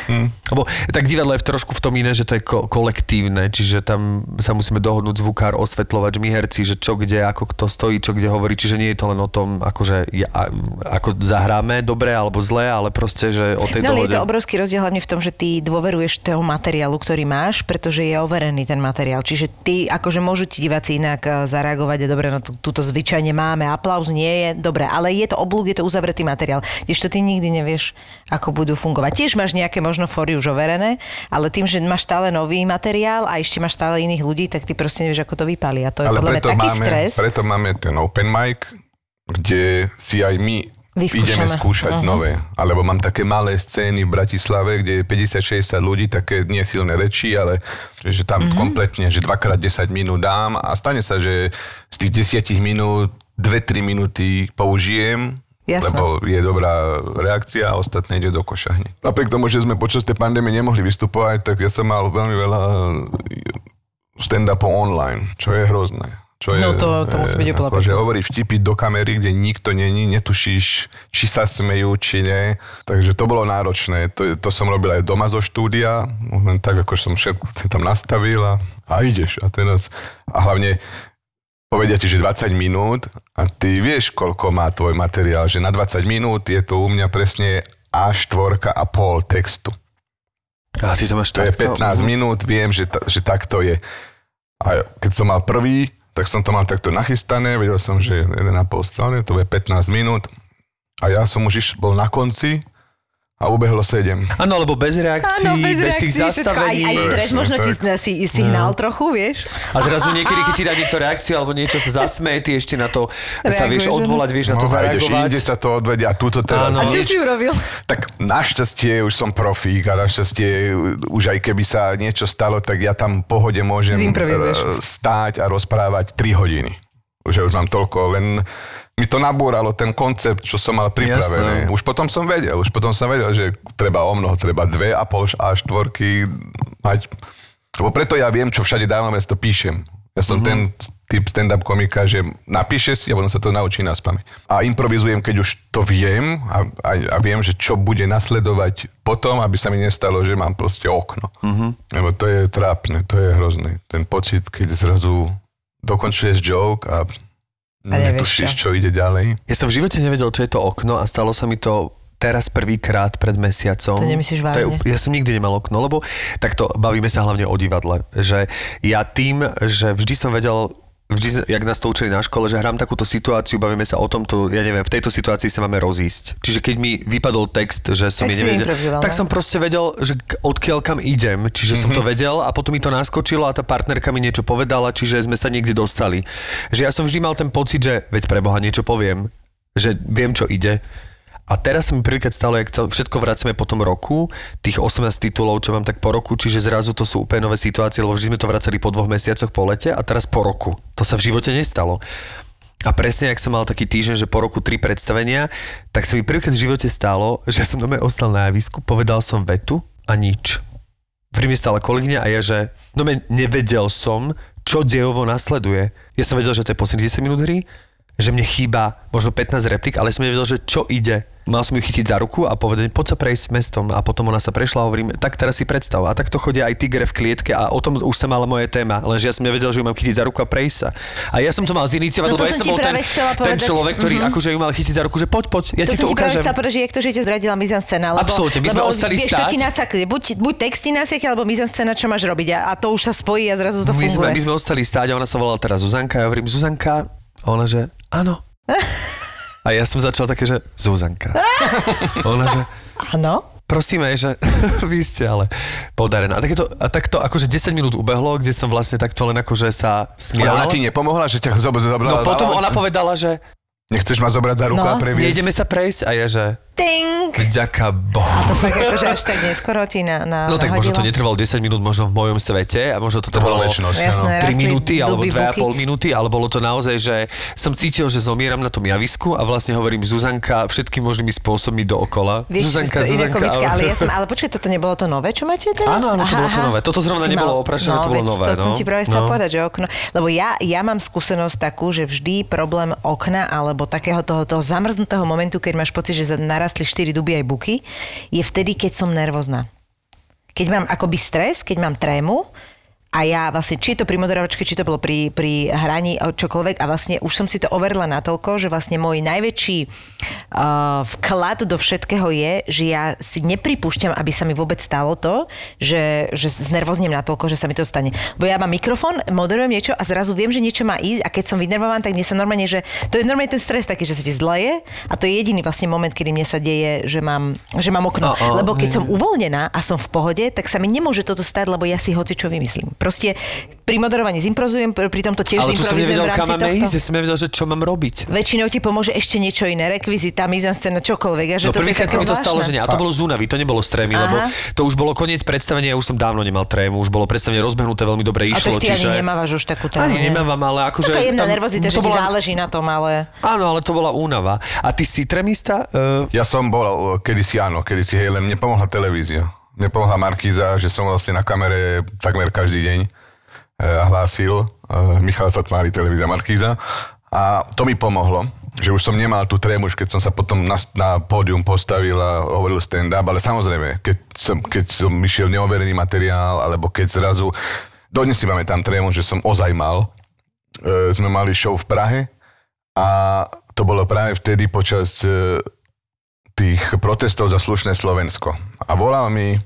Hm. Lebo tak divadlo je v trošku v tom iné, že to je ko- kolektívne, čiže tam sa musíme dohodnúť zvukár, osvetľovač, my herci, že čo kde, ako kto stojí, čo kde hovorí, čiže nie je to len o tom, akože ja, a- ako zahráme dobre alebo zle, ale proste, že o tej No ale dohode. je to obrovský rozdiel hlavne v tom, že ty dôveruješ toho materiálu, ktorý máš, pretože je overený ten materiál. Čiže ty, akože môžu ti diváci inak eh, zareagovať, je dobre, no tú- túto zvyčajne máme, aplauz nie je, dobre, ale je to oblúk, je to uzavretý materiál. Kdežto ty nikdy nevieš, ako budú fungovať. Tiež máš nejaké možno fóry už overené, ale tým, že máš stále nový materiál a ešte máš stále iných ľudí, tak ty proste nevieš, ako to vypálí. A to je Ale podľa mňa taký máme, stres. preto máme ten open mic, kde si aj my Vyskúšame. ideme skúšať Mhm. nové. Alebo mám také malé scény v Bratislave, kde je 50-60 ľudí, také nie silné reči, ale že tam Mhm. kompletne, že dvakrát 10 minút dám a stane sa, že z tých 10 minút 2-3 minúty použijem, Jasné. lebo je dobrá reakcia a ostatné ide do koša hneď. Napriek tomu, že sme počas tej pandémie nemohli vystupovať, tak ja som mal veľmi veľa stand-upov online, čo je hrozné. Čo je, No to- to musí byť úplne akože hovorí vtipy do kamery, kde nikto není, netušíš, či sa smejú, či nie. Takže to bolo náročné. To, to som robil aj doma zo štúdia, len tak, ako som všetko si tam nastavil a, a ideš. A teraz, a hlavne povedia ti, že 20 minút a ty vieš, koľko má tvoj materiál, že na 20 minút je to u mňa presne A4 a pol textu. A ty to máš To je takto? 15 minút, viem, že, ta, že takto je. A keď som mal prvý, tak som to mal takto nachystané, vedel som, že 1,5 strany, to je 15 minút. A ja som už iš, bol na konci a ubehlo 7. Áno, lebo bez reakcií, Áno, bez, bez, tých reakcií, všetko, zastavení. Aj, aj stres, Presne, možno ti si, signál trochu, vieš? A zrazu niekedy, keď ti dá niekto reakciu alebo niečo sa zasmeje, ty ešte na to sa vieš Reaguješ, odvolať, vieš na to No, a ideš zareagovať. inde, ťa to odvedia a túto teraz. Áno. A čo si urobil? Tak našťastie už som profík a našťastie už aj keby sa niečo stalo, tak ja tam pohode môžem eh, stáť a rozprávať 3 hodiny. Už už mám toľko, len mi to nabúralo ten koncept, čo som mal pripravené. Jasné. Už potom som vedel, už potom som vedel, že treba o mnoho, treba dve a pol a štvorky mať. Lebo preto ja viem, čo všade dávam, ja to píšem. Ja som ten typ stand-up komika, že napíše si a potom sa to naučí na spameť. A improvizujem, keď už to viem a, a, a viem, že čo bude nasledovať potom, aby sa mi nestalo, že mám proste okno. Lebo to je trápne, to je hrozné. Ten pocit, keď zrazu dokončuješ joke a A nevieš netušíš, čo. čo ide ďalej. Ja som v živote nevedel, čo je to okno a stalo sa mi to teraz prvýkrát pred mesiacom. To nemyslíš To je, vážne? ja som nikdy nemal okno, lebo takto bavíme sa hlavne o divadle. Že ja tým, že vždy som vedel vždy, jak nás to učili na škole, že hrám takúto situáciu, bavíme sa o tomto, ja neviem, v tejto situácii sa máme rozísť. Čiže keď mi vypadol text, že som Tak nevedel, tak no? som proste vedel, že odkiaľ kam idem. Čiže som to vedel a potom mi to naskočilo a tá partnerka mi niečo povedala, čiže sme sa niekde dostali. Že ja som vždy mal ten pocit, že veď preboha niečo poviem, že viem, čo ide. A teraz sa mi prvýkrát stalo, jak to všetko vracame po tom roku, tých 18 titulov, čo mám tak po roku, čiže zrazu to sú úplne nové situácie, lebo vždy sme to vracali po dvoch mesiacoch po lete a teraz po roku. To sa v živote nestalo. A presne, ak som mal taký týždeň, že po roku tri predstavenia, tak sa mi prvýkrát v živote stalo, že som doma ostal na javisku, povedal som vetu a nič. Pri mne stála kolegyňa a ja, že no nevedel som, čo dejovo nasleduje. Ja som vedel, že to je posledných 10 minút hry, že mne chýba možno 15 replik, ale som nevedel, že čo ide. Mal som ju chytiť za ruku a povedať, poď sa prejsť mestom a potom ona sa prešla a hovorím, tak teraz si predstav. A takto chodia aj tigre v klietke a o tom už sa mala moje téma, lenže ja som nevedel, že ju mám chytiť za ruku a prejsť sa. A ja som to mal ziniciovať, No to lebo ja som som bol ten, ten človek, ktorý Mhm. akože ju mal chytiť za ruku, že poď, poď, ja to ti som to ti práve ukážem. chcela povedať, že to, ťa zradila mizanscéna. Absolútne, my sme lebo ostali vieš, stáť. to ti nasákne. Buď, buď text ti nasiekne, alebo mizanscéna, čo máš robiť. A, a to už sa spojí a zrazu to my sme, funguje. my sme ostali stáť a ona sa volala teraz Zuzanka. Ja hovorím, Zuzanka. A ona, že áno. (laughs) A ja som začal také, že Zuzanka. (laughs) Ona, že Áno. prosíme, že (laughs) vy ste ale podarená. A, takéto, a takto akože 10 minút ubehlo, kde som vlastne takto len akože sa Ale smial. ona ti nepomohla, že ťa zob- zobrala No potom ona povedala, že Nechceš ma zobrať za ruku No. a previesť? Nejdeme sa prejsť a je, že Ting! vďaka Bohu. To fakt akože až tak neskoro ti na, na No tak možno to netrvalo 10 minút možno v mojom svete a možno to trvalo väčšinosť, Jasné. áno. 3 rastli minúty alebo duby, 2,5 buky. minúty, ale bolo to naozaj, že som cítil, že zomieram na tom javisku a vlastne hovorím Zuzanka všetkými možnými spôsobmi dookola. Vieš, Zuzanka, to inak komické, ale ja som, ale počkaj, toto nebolo to nové, čo máte teda? Áno, áno, to bolo to nové. Toto zrovna Si nebolo oprašené, to bolo nové, To som no. ti práve chcel No. povedať, že okno, lebo ja, ja mám skúsenosť takú, že vždy problém okna alebo takého toho, toho zamrznutého momentu, keď máš pocit, že narastli 4 duby aj buky, je vtedy, keď som nervózna. Keď mám akoby stres, keď mám trému, a ja vlastne, či je to pri moderovačke, či to bolo pri, pri hraní, čokoľvek a vlastne už som si to overila natoľko, že vlastne môj najväčší vklad do všetkého je, že ja si nepripúšťam, aby sa mi vôbec stalo to, že, že znervoznem natoľko, že sa mi to stane. Bo ja mám mikrofón, moderujem niečo a zrazu viem, že niečo má ísť a keď som vynervovaná, tak mne sa normálne, že to je normálne ten stres taký, že sa ti zleje a to je jediný vlastne moment, kedy mne sa deje, že mám, že mám okno. A, a, Lebo keď hej. som uvoľnená a som v pohode, tak sa mi nemôže toto stať, lebo ja si hoci čo vymyslím. Proste pri moderovaní zimprozujem, pr- pri tomto tiež Ale tu som nevedel, kam máme ísť, som nevedel, že čo mám robiť. Väčšinou ti pomôže ešte niečo iné, rekvizita, mizanscéna, čokoľvek. A že No to prvýkrát sa mi to stalo, že nie. A to bolo z únavy, to nebolo z trémy, Aha. lebo to už bolo koniec predstavenia, ja už som dávno nemal trému, už bolo predstavenie rozbehnuté, veľmi dobre A išlo. tak ty čiže... ani nemávaš už takú tému. Ani nemávam, ale akože... Taká jemná tam- nervozita, že to ti bola- záleží na tom, ale... Áno, ale to bola únava. A ty si trémista? Uh, Ja som bol kedysi áno, kedysi hej, len mne pomohla televízia. Mne pomohla Markíza, že som vlastne na kamere takmer každý deň uh, hlásil uh, Michal Satmári, televízia Markíza. A to mi pomohlo, že už som nemal tú trému, keď som sa potom na, na pódium postavil a hovoril stand-up, ale samozrejme, keď som, keď som išiel neoverený materiál, alebo keď zrazu, dodnes si máme tam trému, že som ozaj mal, e, sme mali show v Prahe a to bolo práve vtedy počas e, tých protestov za slušné Slovensko. A volal mi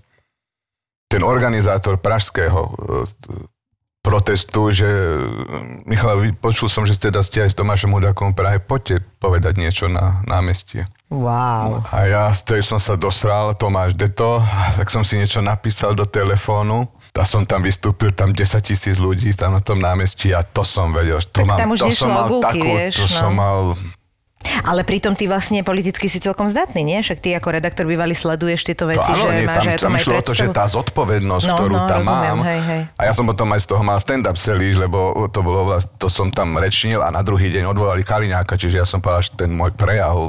ten organizátor pražského e, protestu, že e, Michal, počul som, že teda ste aj s Tomášom Hudakom v Prahe, poďte povedať niečo na námestie. Wow. A ja z tej som sa dosral, Tomáš Deto, tak som si niečo napísal do telefónu. A som tam vystúpil, tam 10 tisíc ľudí tam na tom námestí a to som vedel. To Tak tam už to som mal gulky, takú, vieš, To no. som mal Ale pritom ty vlastne politicky si celkom zdatný, nie? Však ty ako redaktor bývalý sleduješ tieto To veci, áno, že nie, máš tam, aj tam aj išlo o to, že tá zodpovednosť, No, ktorú no, tam rozumiem, mám. hej, hej. A ja som potom aj z toho mal stand-up celý, lebo to bolo vlast, to som tam rečnil a na druhý deň odvolali Kaliňáka, čiže ja som povedal, že ten môj prejav. (laughs)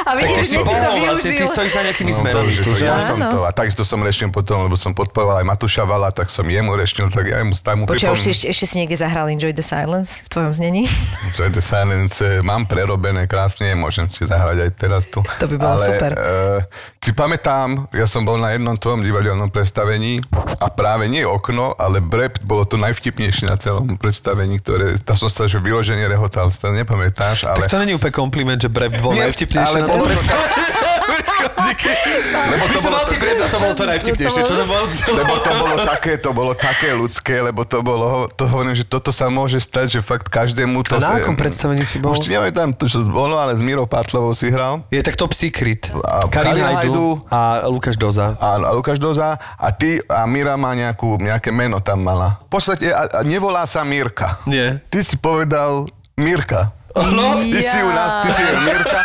A vidíš, že to pomohol vlastne, ty využil. stojíš za nejakými No, zmenami. to, že to, že? ja som Áno. to. A takisto som rečnil potom, lebo som podporoval aj Matúša Vala, tak som jemu rečnil, tak ja mu tam mu Počkaj, už si pripomínam. ešte, ešte si niekde zahral Enjoy the Silence v tvojom znení? Joy the Silence eh, mám prerobené krásne, môžem ti zahrať aj teraz tu. To by bolo Ale, super. Uh, si pamätám, ja som bol na jednom tvojom divadelnom predstavení a práve nie okno, ale brep bolo to najvtipnejšie na celom predstavení, ktoré, tam som sa že vyloženie rehotal, si to nepamätáš, ale... Tak to není úplne kompliment, že Breb bol Nie, najvtipnejší ale na tom bolo (laughs) Lebo to som bolo mal si Breb a to bolo to najvtipnejšie. Čo to bolo? Lebo to bolo také, to bolo také ľudské, lebo to bolo, to hovorím, že toto sa môže stať, že fakt každému to... A na akom predstavení si bol? Už ti nevedám, to čo bolo, ale s Mírou Pátlovou si hral. Je tak Top Secret. A Karin Hajdu a Lukáš Doza. A, a Lukáš Doza a ty a Míra má nejakú, nejaké meno tam mala. V podstate a, a nevolá sa Mírka. Nie. Ty si povedal Mirka. No, Ty si ju, naz, ty si ju Mirka.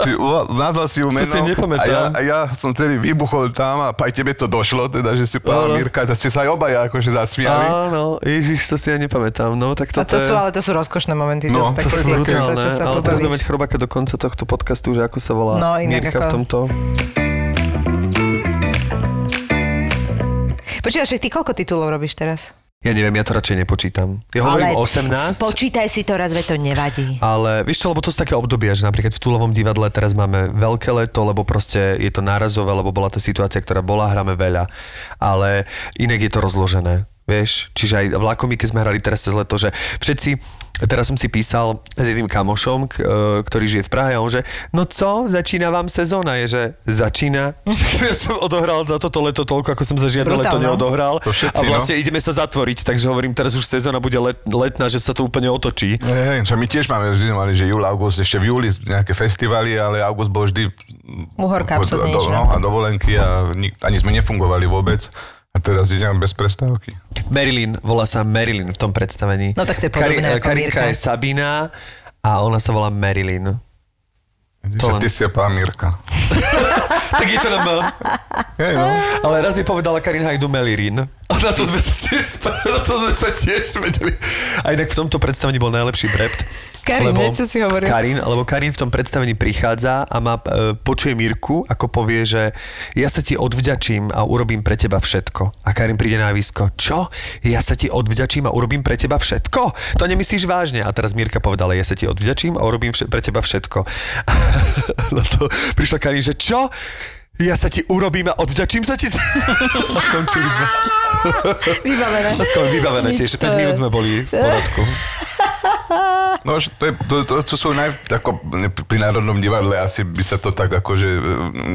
Ty nazval si ju meno. si nepamätám. A ja, a ja som tedy vybuchol tam a aj tebe to došlo, teda, že si povedal Áno. Mirka, tak ste sa aj obaja akože zasmiali. Áno, ježiš, to si ja nepamätám. No, tak A toto to je... sú, ale to sú rozkošné momenty. No, to, to sú brutálne, ale teraz budeme mať chrobáka do konca tohto podcastu, že ako sa volá No, Mirka v ako- tomto. Počkaj, však ty koľko titulov robíš teraz? Ja neviem, ja to radšej nepočítam. Ja hovorím 18, spočítaj si to raz, veď to nevadí. ale vieš čo, lebo to sú také obdobia, že napríklad v Tulovom divadle teraz máme veľké leto, lebo proste je to nárazové, lebo bola to situácia, ktorá bola, hráme veľa, ale inak je to rozložené. Vieš, čiže aj v Lakomi, keď sme hrali teraz cez leto, že všetci, teraz som si písal s jedným kamošom, k- e, ktorý žije v Prahe a on že, no co, začína vám sezóna? Je, že začína. (laughs) ja som odohral za toto leto toľko, ako som za žiadne leto Brutálne. neodohral. To všetci, a vlastne ideme sa zatvoriť, takže hovorím, teraz už sezóna bude let, letná, že sa to úplne otočí. Hej, čo my tiež máme vždy mali, že júl, august, ešte v júli nejaké festivaly, ale august bol vždy... Uhorka nič, do, no. no, a dovolenky a ani sme nefungovali vôbec. A teraz idem bez prestávky. Marilyn, volá sa Marilyn v tom predstavení. No tak to je podobné ako Karinka Mirka. je Sabina a ona sa volá Marilyn. To len- ty si pán Mirka. (laughs) tak je to na M. Hej, no. Ale raz je povedala Karin Hajdu Melirin. A na to sme sa tiež, sp- (laughs) na to sme sa tiež vedeli. A inak v tomto predstavení bol najlepší brept. Karin, lebo, ne, čo si hovoril? Karin, lebo Karin v tom predstavení prichádza a má, e, počuje Mirku, ako povie, že ja sa ti odvďačím a urobím pre teba všetko. A Karin príde na javisko, čo? Ja sa ti odvďačím a urobím pre teba všetko? To nemyslíš vážne? A teraz Mirka povedala, ja sa ti odvďačím a urobím vše- pre teba všetko. (laughs) na to prišla Karin, že čo? Ja sa ti urobím a odvďačím sa ti. (laughs) a skončili sme. Vybavené. A skoro vybavené Nič tiež. to 5 je. minút sme boli v poradku. (laughs) No, to, je, to, to, to sú naj... Ako, pri Národnom divadle asi by sa to tak akože e,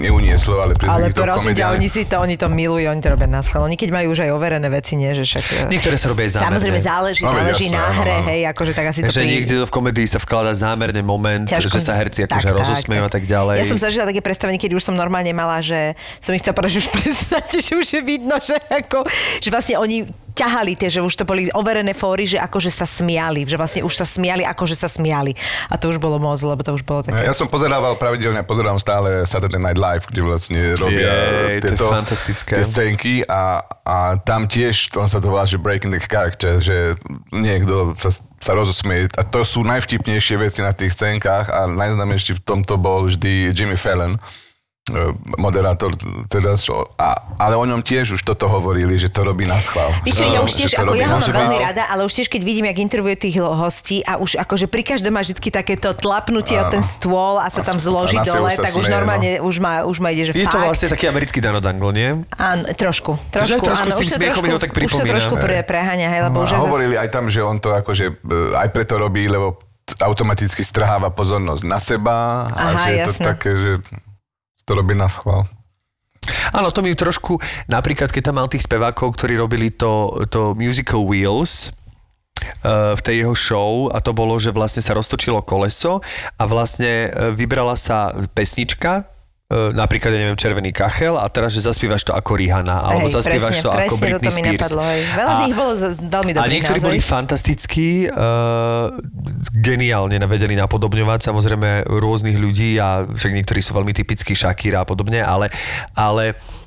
neunieslo, ale pri Ale prosím ťa, oni si to, oni to milujú, oni to robia na schvál. Oni keď majú už aj overené veci, nie, že však... Niektoré sa robia aj zámerne. Samozrejme záleží, No, záleží jasné, na hre, áno. hej, akože tak asi to že pri... niekde v komédii sa vkladá zámerne moment, Ťažko. že sa herci akože rozosmejú a tak ďalej. Ja som zažila také predstavenie, keď už som normálne mala, že som ich chcela povedať, (laughs) že už prestáte, že už je vidno, že ako, že vlastne oni ťahali tie, že už to boli overené fóry, že akože sa smiali, že vlastne už sa smiali, akože sa smiali. A to už bolo moc, lebo to už bolo také... Ja som pozerával pravidelne, pozerám stále Saturday Night Live, kde vlastne robia Jej, to je tieto fantastické. tie scénky a, a tam tiež, to sa to volá, že breaking the character, že niekto sa, sa rozosmieje. A to sú najvtipnejšie veci na tých scénkach a najznámejší v tomto bol vždy Jimmy Fallon moderátor teda, čo- a, ale o ňom tiež už toto hovorili, že to robí na schvál. Víš, ja už Že tiež, to ako ja ho mám veľmi rada, ale už tiež, keď vidím, jak intervjuje tých hostí a už akože pri každom má vždy takéto tlapnutie o ten stôl a sa tam zloží dole, tak už no. normálne už, ma, už ma ide, že Je to fakt. vlastne taký americký Dano Dangle, nie? Áno, trošku. Trošku, trošku áno, s tým už smiechom ho tak Už sa pripomína. trošku pre, preháňa, hej, lebo No, už a je zas- hovorili aj tam, že on to akože e, aj preto robí, lebo automaticky strháva pozornosť na seba a Aha, že je to také, že to robí na schvál. Áno, to mi trošku, napríklad keď tam mal tých spevákov, ktorí robili to, to musical Wheels, eh, v tej jeho show a to bolo, že vlastne sa roztočilo koleso a vlastne eh, vybrala sa pesnička, napríklad, ja neviem, Červený kachel a teraz, že zaspievaš to ako Rihanna, alebo Hej, zaspievaš presne, to ako presne Britney toto mi Spears. napadlo, hej. Veľa z nich bolo veľmi A dobrých niektorí naozaj. boli fantastickí, uh, geniálne vedeli napodobňovať samozrejme rôznych ľudí a však niektorí sú veľmi typickí Shakira a podobne, ale, ale uh,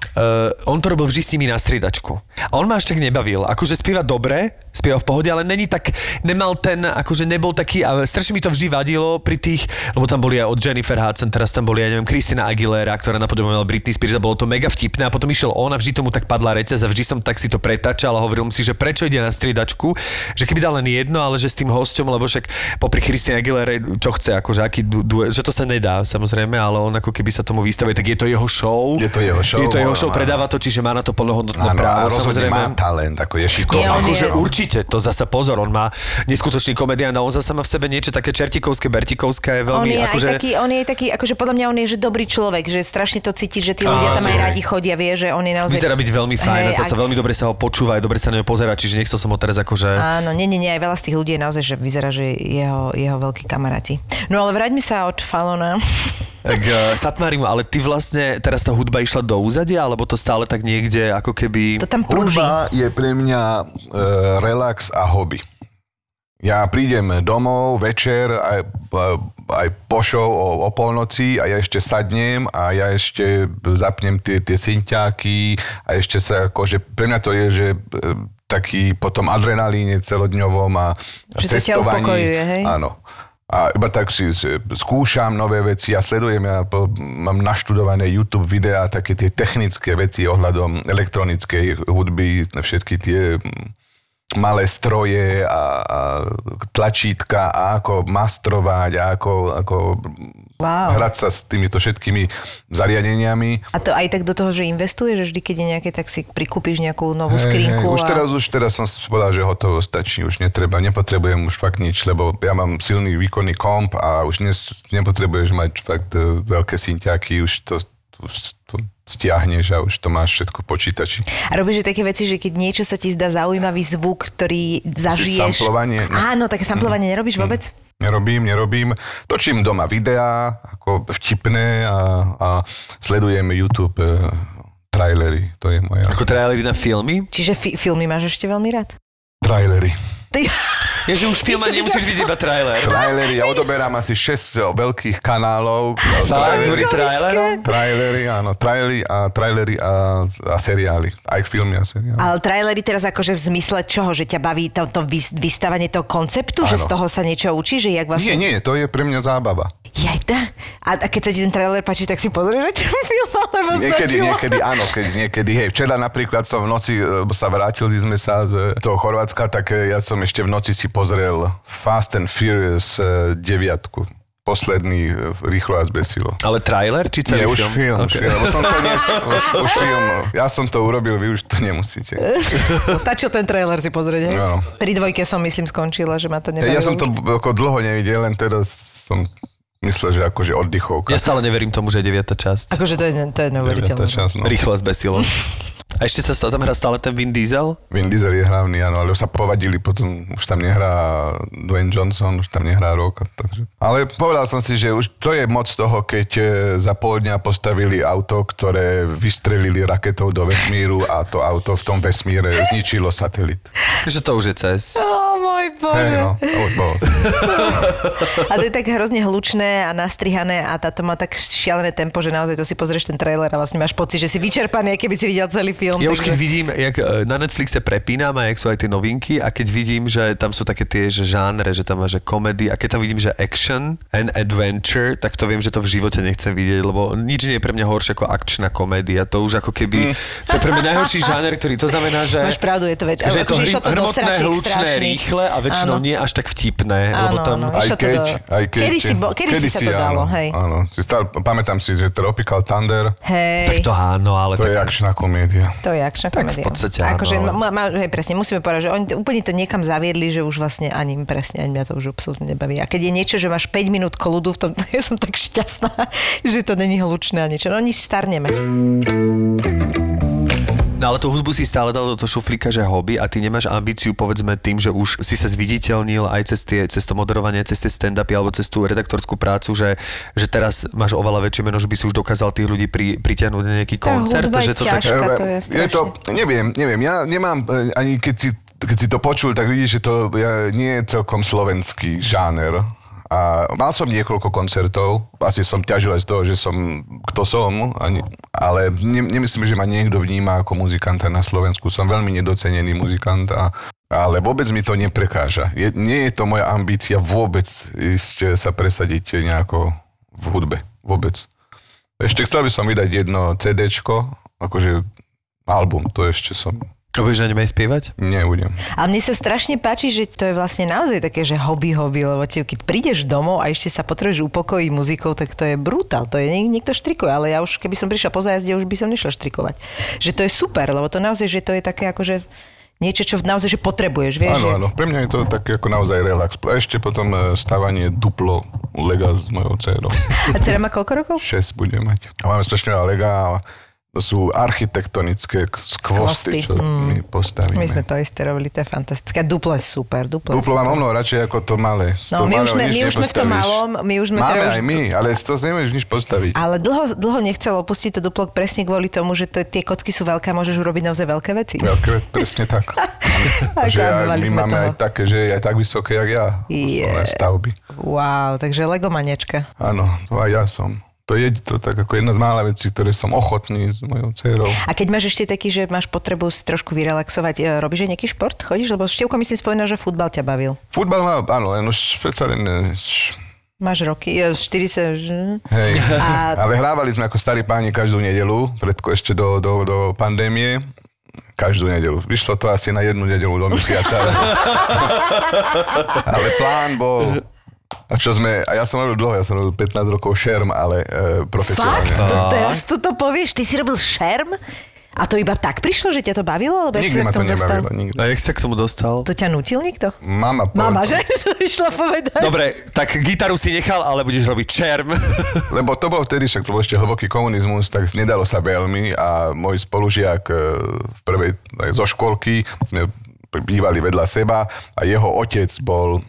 on to robil vždy s nimi na striedačku. A on ma až tak nebavil. Akože spieva dobre, spieva v pohode, ale není tak, nemal ten, akože nebol taký, a strašne mi to vždy vadilo pri tých, lebo tam boli aj od Jennifer Hudson, teraz tam boli, ja neviem, Christina Aguilera, ktorá napodobovala Britney Spears a bolo to mega vtipné a potom išiel on a vždy tomu tak padla recez a vždy som tak si to pretáčal a hovoril si, že prečo ide na striedačku, že keby dal len jedno, ale že s tým hosťom, lebo však popri Christine Aguilere, čo chce, akože aký du, du, že to sa nedá, samozrejme, ale on ako keby sa tomu vystavuje, tak je to jeho show. Je to jeho show, Je to jeho show, áno. predáva to, čiže má na to plnohodnotné Áno, a právo, samozrejme. má talent, ako je šikovný. on Akože je- určite, to zasa pozor, on má neskutočný komedián a on zasa má v sebe niečo také čertikovské, bertikovské, On veľmi je akože... aj taký, on je taký, akože podľa mňa on je, že dobrý človek, že strašne to cíti, že tí ľudia tam aj radi chodia, vie, že on je naozaj... Vyzerá byť veľmi fajn Hej, a zase a- veľmi dobre sa ho počúva, aj dobre sa na ňo pozera, čiže nechcel som ho teraz akože... Áno, nie, nie, nie, aj veľa z tých ľudí je naozaj, že vyzerá, že jeho, jeho veľkí kamaráti. No ale vráťme sa od Falona. Tak uh, Satmarimu, ale ty vlastne, teraz tá hudba išla do úzadia, alebo to stále tak niekde ako keby... To tam prúži. Hudba je pre mňa e, relax a hobby. Ja prídem domov večer aj, aj po show o, o polnoci a ja ešte sadnem a ja ešte zapnem tie, tie synťáky a ešte sa akože, pre mňa to je, že taký potom adrenalíne celodňovom a, a Že cestovaní. upokojuje, hej? Áno. A iba tak si skúšam nové veci, ja sledujem, ja mám naštudované YouTube videá, také tie technické veci ohľadom elektronickej hudby, všetky tie mm, malé stroje a, a tlačítka a ako mastrovať a ako, ako Wow. hrať sa s týmito všetkými zariadeniami. A to aj tak do toho, že investuješ, že vždy, keď je nejaké, tak si prikúpiš nejakú novú skrinku. Hej, už, a... teraz, už teraz som si povedal, že hotovo stačí, už netreba, nepotrebujem už fakt nič, lebo ja mám silný výkonný komp a už nes, nepotrebuješ mať fakt e, veľké synťáky, už to, už to stiahneš a už to máš všetko v počítači. A robíš také veci, že keď niečo sa ti zdá zaujímavý zvuk, ktorý zažiješ... samplovanie? Ne. Áno, také samplovanie nerobíš vôbec? Nerobím, nerobím. Točím doma videá, ako vtipné a, a sledujem YouTube e, trailery, to je moja... Ako trailery na filmy? Čiže fi- filmy máš ešte veľmi rád? Trailery. Ty, (laughs) Je, že už film nemusíš vidieť iba trailer. Trailery, ja odoberám asi 6 veľkých kanálov. Trailery, trailerom? trailery, áno, trailery a, trailery a, a seriály. Aj filmy a seriály. ale trailery teraz akože v zmysle čoho? Že ťa baví to, to vys- vystavanie toho konceptu? Že Áno. z toho sa niečo učí? Že jak vlastne... Nie, nie, to je pre mňa zábava. Jaj, tá. A, a keď sa ti ten trailer páči, tak si pozrieš aj ten film, alebo Niekedy, stačilo? niekedy, áno, keď niekedy, hej. Včera napríklad som v noci, lebo sa vrátili sme sa z toho Chorvátska, tak eh, ja som ešte v noci si pozrel Fast and Furious eh, deviatku. Posledný eh, rýchlo a zbesilo. Ale trailer, či celý Nie, už film? film, Okay. film. Som niesť, (laughs) už, už film. Ja som to urobil, vy už to nemusíte. (laughs) Stačil ten trailer si pozrieť? Áno. Pri dvojke som, myslím, skončila, že ma to nebavilo. Ja som to ako dlho nevidel, len teraz som myslel, že akože oddychovka. Ja stále neverím tomu, že je 9. časť. Akože to je, to je neuveriteľné. časť, no. Rýchle zbesilo. (laughs) A ešte sa tam hrá stále ten Vin Diesel? Vin Diesel je hlavný, áno, ale už sa povadili, potom už tam nehrá Dwayne Johnson, už tam nehrá rok. Takže. Ale povedal som si, že už to je moc toho, keď e, za pol dňa postavili auto, ktoré vystrelili raketou do vesmíru a to auto v tom vesmíre zničilo satelit. Že to už je cez. Môj bože. Hej, no, to už bolo. A to je tak hrozne hlučné a nastrihané a táto má tak šialené tempo, že naozaj to si pozrieš ten trailer a vlastne máš pocit, že si vyčerpaný, keby si videl celý film. Ja už keď vidím, jak e, na Netflixe prepínam a jak sú aj tie novinky a keď vidím, že tam sú také tie že žánre, že tam má že komedy a keď tam vidím, že action and adventure, tak to viem, že to v živote nechcem vidieť, lebo nič nie je pre mňa horšie ako akčná komédia. To už ako keby, to je pre mňa najhorší žáner, ktorý to znamená, že... Máš pravdu, je to väč- Že je to akože hry, to hrmotné, hlučné, rýchle a väčšinou Áno. nie až tak vtipné, Áno, lebo tam... áno. Aj keď, do- aj keď... Kedy si bo- kedy si sa to dalo, áno, hej. Áno, si stále, pamätám si, že Tropical Thunder, Hej. Tak to áno, ale to tak... je akčná komédia. To je akčná Tak v komédia. podstate Akože, ma, ma, hej, presne, musíme povedať, že oni to, úplne to niekam zaviedli, že už vlastne ani presne, ani mňa to už absolútne nebaví. A keď je niečo, že máš 5 minút kľudu v tom, (laughs) ja som tak šťastná, že to není hlučné a niečo. No nič starneme. No ale tú hudbu si stále dal do toho šuflíka, že hobby a ty nemáš ambíciu, povedzme, tým, že už si sa zviditeľnil aj cez, tie, cez to moderovanie, cez tie stand-upy alebo cez tú redaktorskú prácu, že, že teraz máš oveľa väčšie meno, že by si už dokázal tých ľudí pri, pritiahnuť na nejaký Tá koncert. hudba je že to tak... ťažká. to je je to, neviem, neviem, ja nemám, e, ani keď si, keď si to počul, tak vidíš, že to nie je celkom slovenský žáner. A mal som niekoľko koncertov, asi som ťažil z toho, že som, kto som, ale ne, nemyslím, že ma niekto vníma ako muzikanta na Slovensku. Som veľmi nedocenený muzikant, a, ale vôbec mi to neprekáža. Je, nie je to moja ambícia vôbec ísť sa presadiť nejako v hudbe. Vôbec. Ešte chcel by som vydať jedno CDčko, akože album, to ešte som A budeš na ňom aj spievať? nebudem. Ale mne sa strašne páči, že to je vlastne naozaj také, že hobby, hobby, lebo ti, keď prídeš domov a ešte sa potrebuješ upokojiť muzikou, tak to je brutál. To je, niek- niekto štrikuje, ale ja už, keby som prišla po zájazde, už by som nešla štrikovať. Že to je super, lebo to naozaj, že to je také akože niečo, čo naozaj, že potrebuješ, vieš? Áno, že... áno. Pre mňa je to také ako naozaj relax. A ešte potom e, stávanie duplo lega s mojou dcerou. A dcera má koľko rokov? 6 bude mať. A máme strašne veľa lega a sú architektonické Skvosty, čo my postavíme. My sme to isté robili, to je fantastické. Duplo je super, duplo, Duplo mám super. o mnoho radšej ako to malé. Z No, my už sme- my už sme v tom malom, my už sme Máme teda už- aj my, ale z toho nevieš nič postaviť. Ale dlho, dlho nechcel opustiť to duplo presne kvôli tomu, že to, tie kocky sú veľké a môžeš urobiť naozaj veľké veci. Veľké, presne tak. (laughs) Že mali my máme toho. aj také, že je aj tak vysoké, jak ja. Je. Stavby. Wow, takže legomaniačka. Áno, to aj ja som. To je to tak ako jedna z mála vecí, ktoré som ochotný s mojou dcerou. A keď máš ešte taký, že máš potrebu si trošku vyrelaxovať, e, robíš aj nejaký šport? Chodíš? Lebo Števko mi si spomína, že futbal ťa bavil. Futbal má, áno, len už predsa len... e, Máš roky, e, 40... že- Hej. A- (laughs) Ale hrávali sme ako starí páni každú nedelu, pred, ešte do, do, do pandémie. Každú nedelu. Vyšlo to asi na jednu nedelu do mesiaca. Ale (laughs) plán bol... A čo sme, a ja som robil dlho, ja som robil 15 rokov šerm, ale e, profesionálne. Fakt? To, teraz tu to povieš? Ty si robil šerm? A to iba tak prišlo, že ťa to bavilo? Lebo jak si Nikdy ma k to tomu dostal? nebavilo, nikdy. A jak sa k tomu dostal? To ťa nutil niekto? Mama, Mama, povedala- že? (laughs) To išla povedať. Dobre, tak gitaru si nechal, ale budeš robiť čerm. (laughs) Lebo to bol vtedy, však to bol ešte hlboký komunizmus, tak nedalo sa veľmi a môj spolužiak e, v prvej, aj zo školky, sme bývali vedľa seba a jeho otec bol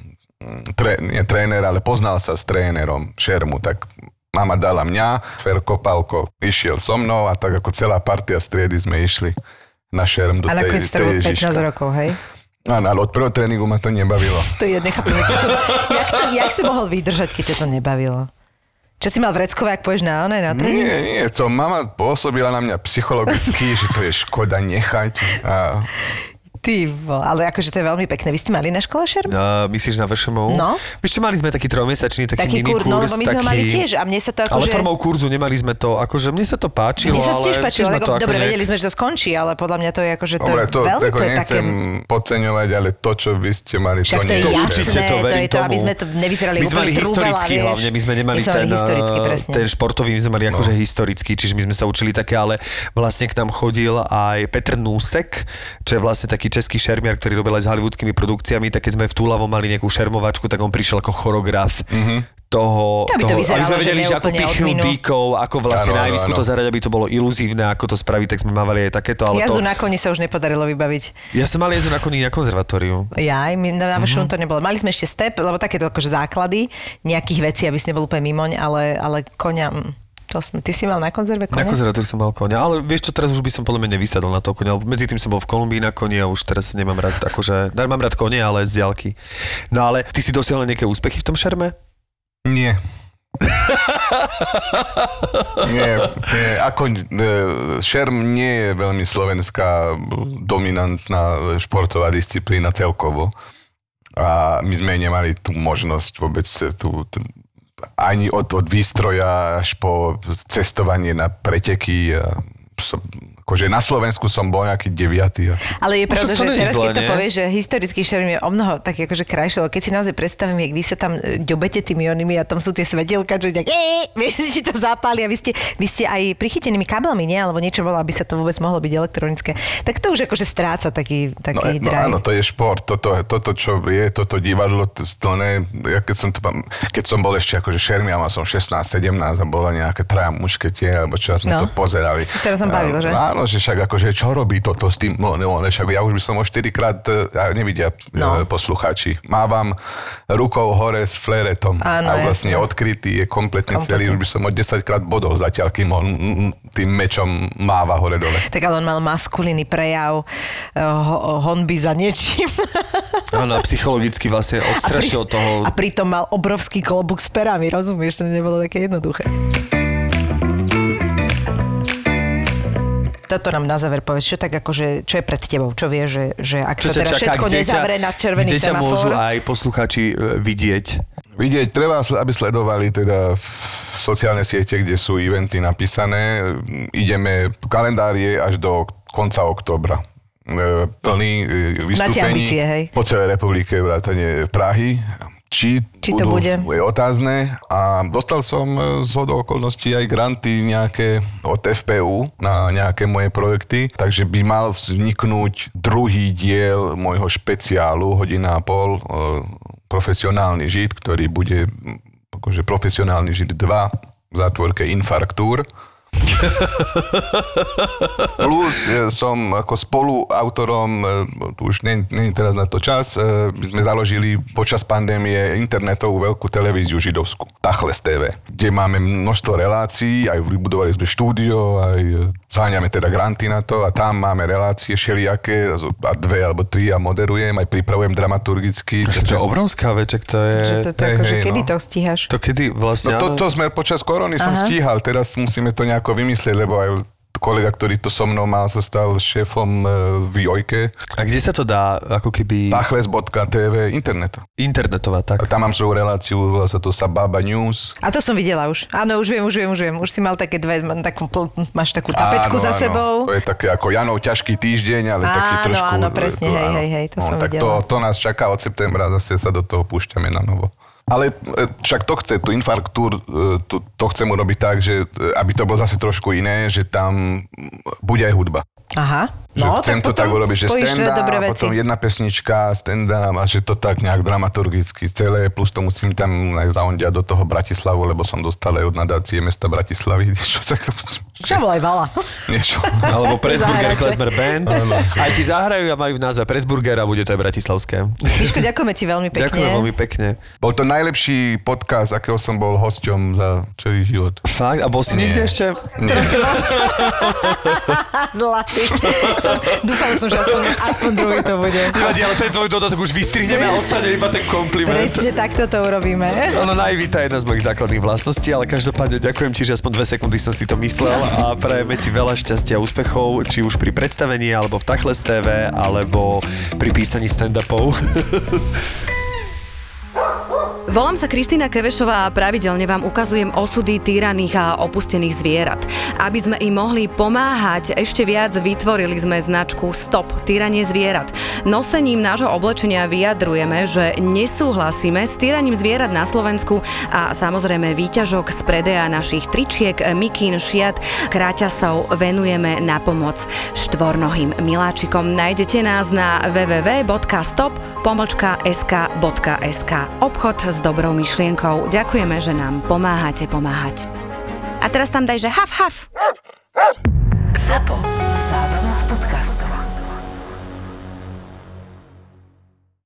tre, nie tréner, ale poznal sa s trénerom Šermu, tak Mama dala mňa, Ferko Palko išiel so mnou a tak ako celá partia striedy sme išli na šerm do A tej, to tej bolo 15 Ježiška. rokov, hej? Áno, ale od prvého tréningu ma to nebavilo. To je nechápem. Jak, to, jak, to, jak si mohol vydržať, keď ťa to nebavilo? Čo si mal vreckové, ak pôjdeš na oné, na tréning? Nie, nie, to mama pôsobila na mňa psychologicky, že to je škoda nechať. A Ty vo, ale akože to je veľmi pekné. Vy ste mali na škole šerm? Uh, myslíš na VŠMU? No. Vieš čo, mali sme taký trojmesačný, taký, Taký mini kur, no kurz, lebo my sme taký... mali tiež a mne sa to Ale akože... formou kurzu nemali sme to, akože mne sa to páčilo, Mne sa to ale tiež páčilo, lebo dobre, nejak- vedeli sme, že to skončí, ale podľa mňa to je akože to Dobre, to, veľmi, to je také... podceňovať, ale to, čo vy ste mali, Však to nie To jasné, to to je to, aby sme to nevyzerali My sme úplne mali vieš. hlavne, my sme nemali ten, eh, ten športový, my sme mali akože historický, čiže my sme sa učili také, ale vlastne k nám chodil aj Petr Núsek, čo je vlastne taký český šermiar, ktorý robil aj s hollywoodskými produkciami, tak keď sme v Túlavo mali nejakú šermovačku, tak on prišiel ako choreograf toho, Aby to toho vyzeralo, aby sme vedeli, že ako odminu. dýkov, ako vlastne Áno, na javisku to zahrať, aby to bolo iluzívne, ako to spraviť, tak sme mávali aj takéto, ale Jazdu to... na koni sa už nepodarilo vybaviť. Ja som mal jazdu na koní na konzervatóriu. Ja, aj my na, na Mhm. uh-huh. to nebolo. Mali sme ešte step, lebo takéto akože základy nejakých vecí, aby si nebol úplne mimoň, ale, ale konia... mm, To sme, ty si mal na konzerve Na konia? konzervatóriu som mal konia, ale vieš čo, teraz už by som podľa mňa nevysadol na to konia, lebo medzi tým som bol v Kolumbii na koni a už teraz nemám rád, akože, mám rád konie, ale z diaľky. No ale ty si dosiahol nejaké úspechy v tom šerme? Nie. (laughs) nie, nie, ako e, šerm nie je veľmi slovenská dominantná športová disciplína celkovo. A my sme nemali tú možnosť vôbec tú, tú ani od, od výstroja až po cestovanie na preteky. Som, akože na Slovensku som bol nejaký deviatý. asi. Ale je No pravda, že teraz, zlé, keď to povieš, že historický šerm je o mnoho tak akože krajšie, keď si naozaj predstavím, jak vy sa tam e, ďobete tými onými a tam sú tie svetielka, že e, vieš, (laughs) že ti to zapáli a vy ste, vy ste aj prichytenými káblami, nie? Alebo niečo bolo, aby sa to vôbec mohlo byť elektronické. Tak to už akože stráca taký, No, taký no drive. áno, to je šport. Toto, toto čo je, toto divadlo, to, to ne, ja keď som, to, keď som bol ešte akože šermi, mal som 16-17 a bola nejaké traja mušketie, alebo čo sme No. to pozerali. Si sa na tom bavil, že? Áno, že však akože čo robí toto s tým, no, no však ja už by som o 4 krát, e, a nevidia No. no. poslucháči, mávam rukou hore s fleretom Áno, a vlastne jasné. odkrytý je kompletne, Kompletne. celý, už by som o 10 krát bodol zatiaľ, kým on tým mečom máva hore dole. Tak ale on mal maskulínny prejav ho, honby za niečím. Áno, psychologicky vlastne odstrašil toho... a pritom mal obrovský klobúk s perami, rozumieš? To nebolo také jednoduché. Toto nám na záver povedz, čo tak akože, čo je pred tebou, čo vie, že, že ak sa ťa teda všetko kde ťa- nezavre na červený kde semafor. môžu aj poslucháči e, vidieť. Vidieť, treba, aby sledovali teda sociálne siete, kde sú eventy napísané. Ideme, kalendár je až do konca októbra. E, Plný e, vystúpení ambície, po celej republike, vrátane Prahy. Či, Či to budú, bude? Je otázne. A dostal som e, z hodou okolností aj granty nejaké od FPU na nejaké moje projekty, takže by mal vzniknúť druhý diel môjho špeciálu, hodina a pol, e, profesionálny žid, ktorý bude akože profesionálny žid 2 v zátvorke Infarktúr. (laughs) Plus e, som ako spoluautorom, e, tu už nie, nie teraz na to čas, e, my sme založili počas pandémie internetovú veľkú televíziu židovskú, Tachles TV, kde máme množstvo relácií, aj vybudovali sme štúdio, aj e, zháňame teda granty na to a tam máme relácie všelijaké, a dve alebo tri a moderujem, aj pripravujem dramaturgicky. Že to je obrovská veček, to je... Že to, to hej, akože, hej, kedy no. to stíhaš? To kedy vlastne... No to, to sme počas korony som Aha. stíhal, teraz musíme to nejako vymyslieť, lebo aj kolega, ktorý to so mnou mal, sa stal šéfom e, v Jojke. A kde sa to dá, ako keby... Tachles.tv, internet. Internetová, A tak. tam mám svoju reláciu, volá sa to Sababa News. A to som videla už. Áno, už viem, už viem, už viem. Už si mal také dve, takú, máš takú tapetku Áno, za áno. sebou. To je také ako Janov ťažký týždeň, ale taký Áno, trošku... áno, presne, hej, hej, hej, to som tak videla. to, to nás čaká od septembra, zase sa do toho púšťame na novo. Ale e, však to chce, tú infarktúr, e, to, to chcem urobiť tak, že e, aby to bolo zase trošku iné, že tam bude aj hudba. Aha. Že No, chcem to tak urobiť, že stand potom jedna pesnička, stand a že to tak nejak dramaturgicky celé, plus to musím tam aj zaondiať do toho Bratislavu, lebo som dostal aj od nadácie mesta Bratislavy, čo tak to musím, Čo bolo aj vala? Niečo. (laughs) Alebo Pressburger Zahrajte. Klezmer Band. Aj ti zahrajú a majú v názve Pressburger a bude to aj bratislavské. Miško, ďakujeme ti veľmi pekne. Ďakujem veľmi pekne. Bol to najlepší podcast, akého som bol hosťom za celý život. Fakt? A bol si niekde ešte? (laughs) Zlatý. (laughs) Som, dúfala som, že aspoň, aspoň druhý to bude. Nevadí, ale ten tvoj dodatok už vystrihneme a ostane iba ten kompliment. Presne takto to urobíme. Ono naivita je jedna z mojich základných vlastností, ale každopádne ďakujem ti, že aspoň dve sekundy som si to myslel a prajeme ti veľa šťastia a úspechov, či už pri predstavení, alebo v Tachles TV, alebo pri písaní stand-upov. (laughs) Volám sa Kristýna Kevešová a pravidelne vám ukazujem osudy týraných a opustených zvierat. Aby sme im mohli pomáhať, ešte viac vytvorili sme značku Stop týranie zvierat. Nosením nášho oblečenia vyjadrujeme, že nesúhlasíme s týraním zvierat na Slovensku a samozrejme výťažok z predeja našich tričiek, mikín, šiat, kráťasov venujeme na pomoc štvornohým miláčikom. Nájdete nás na www.stop.sk.sk Obchod s s dobrou myšlienkou. Ďakujeme, že nám pomáhate pomáhať. A teraz tam daj, že haf, haf. Zapo. Zábrná v podcastovách.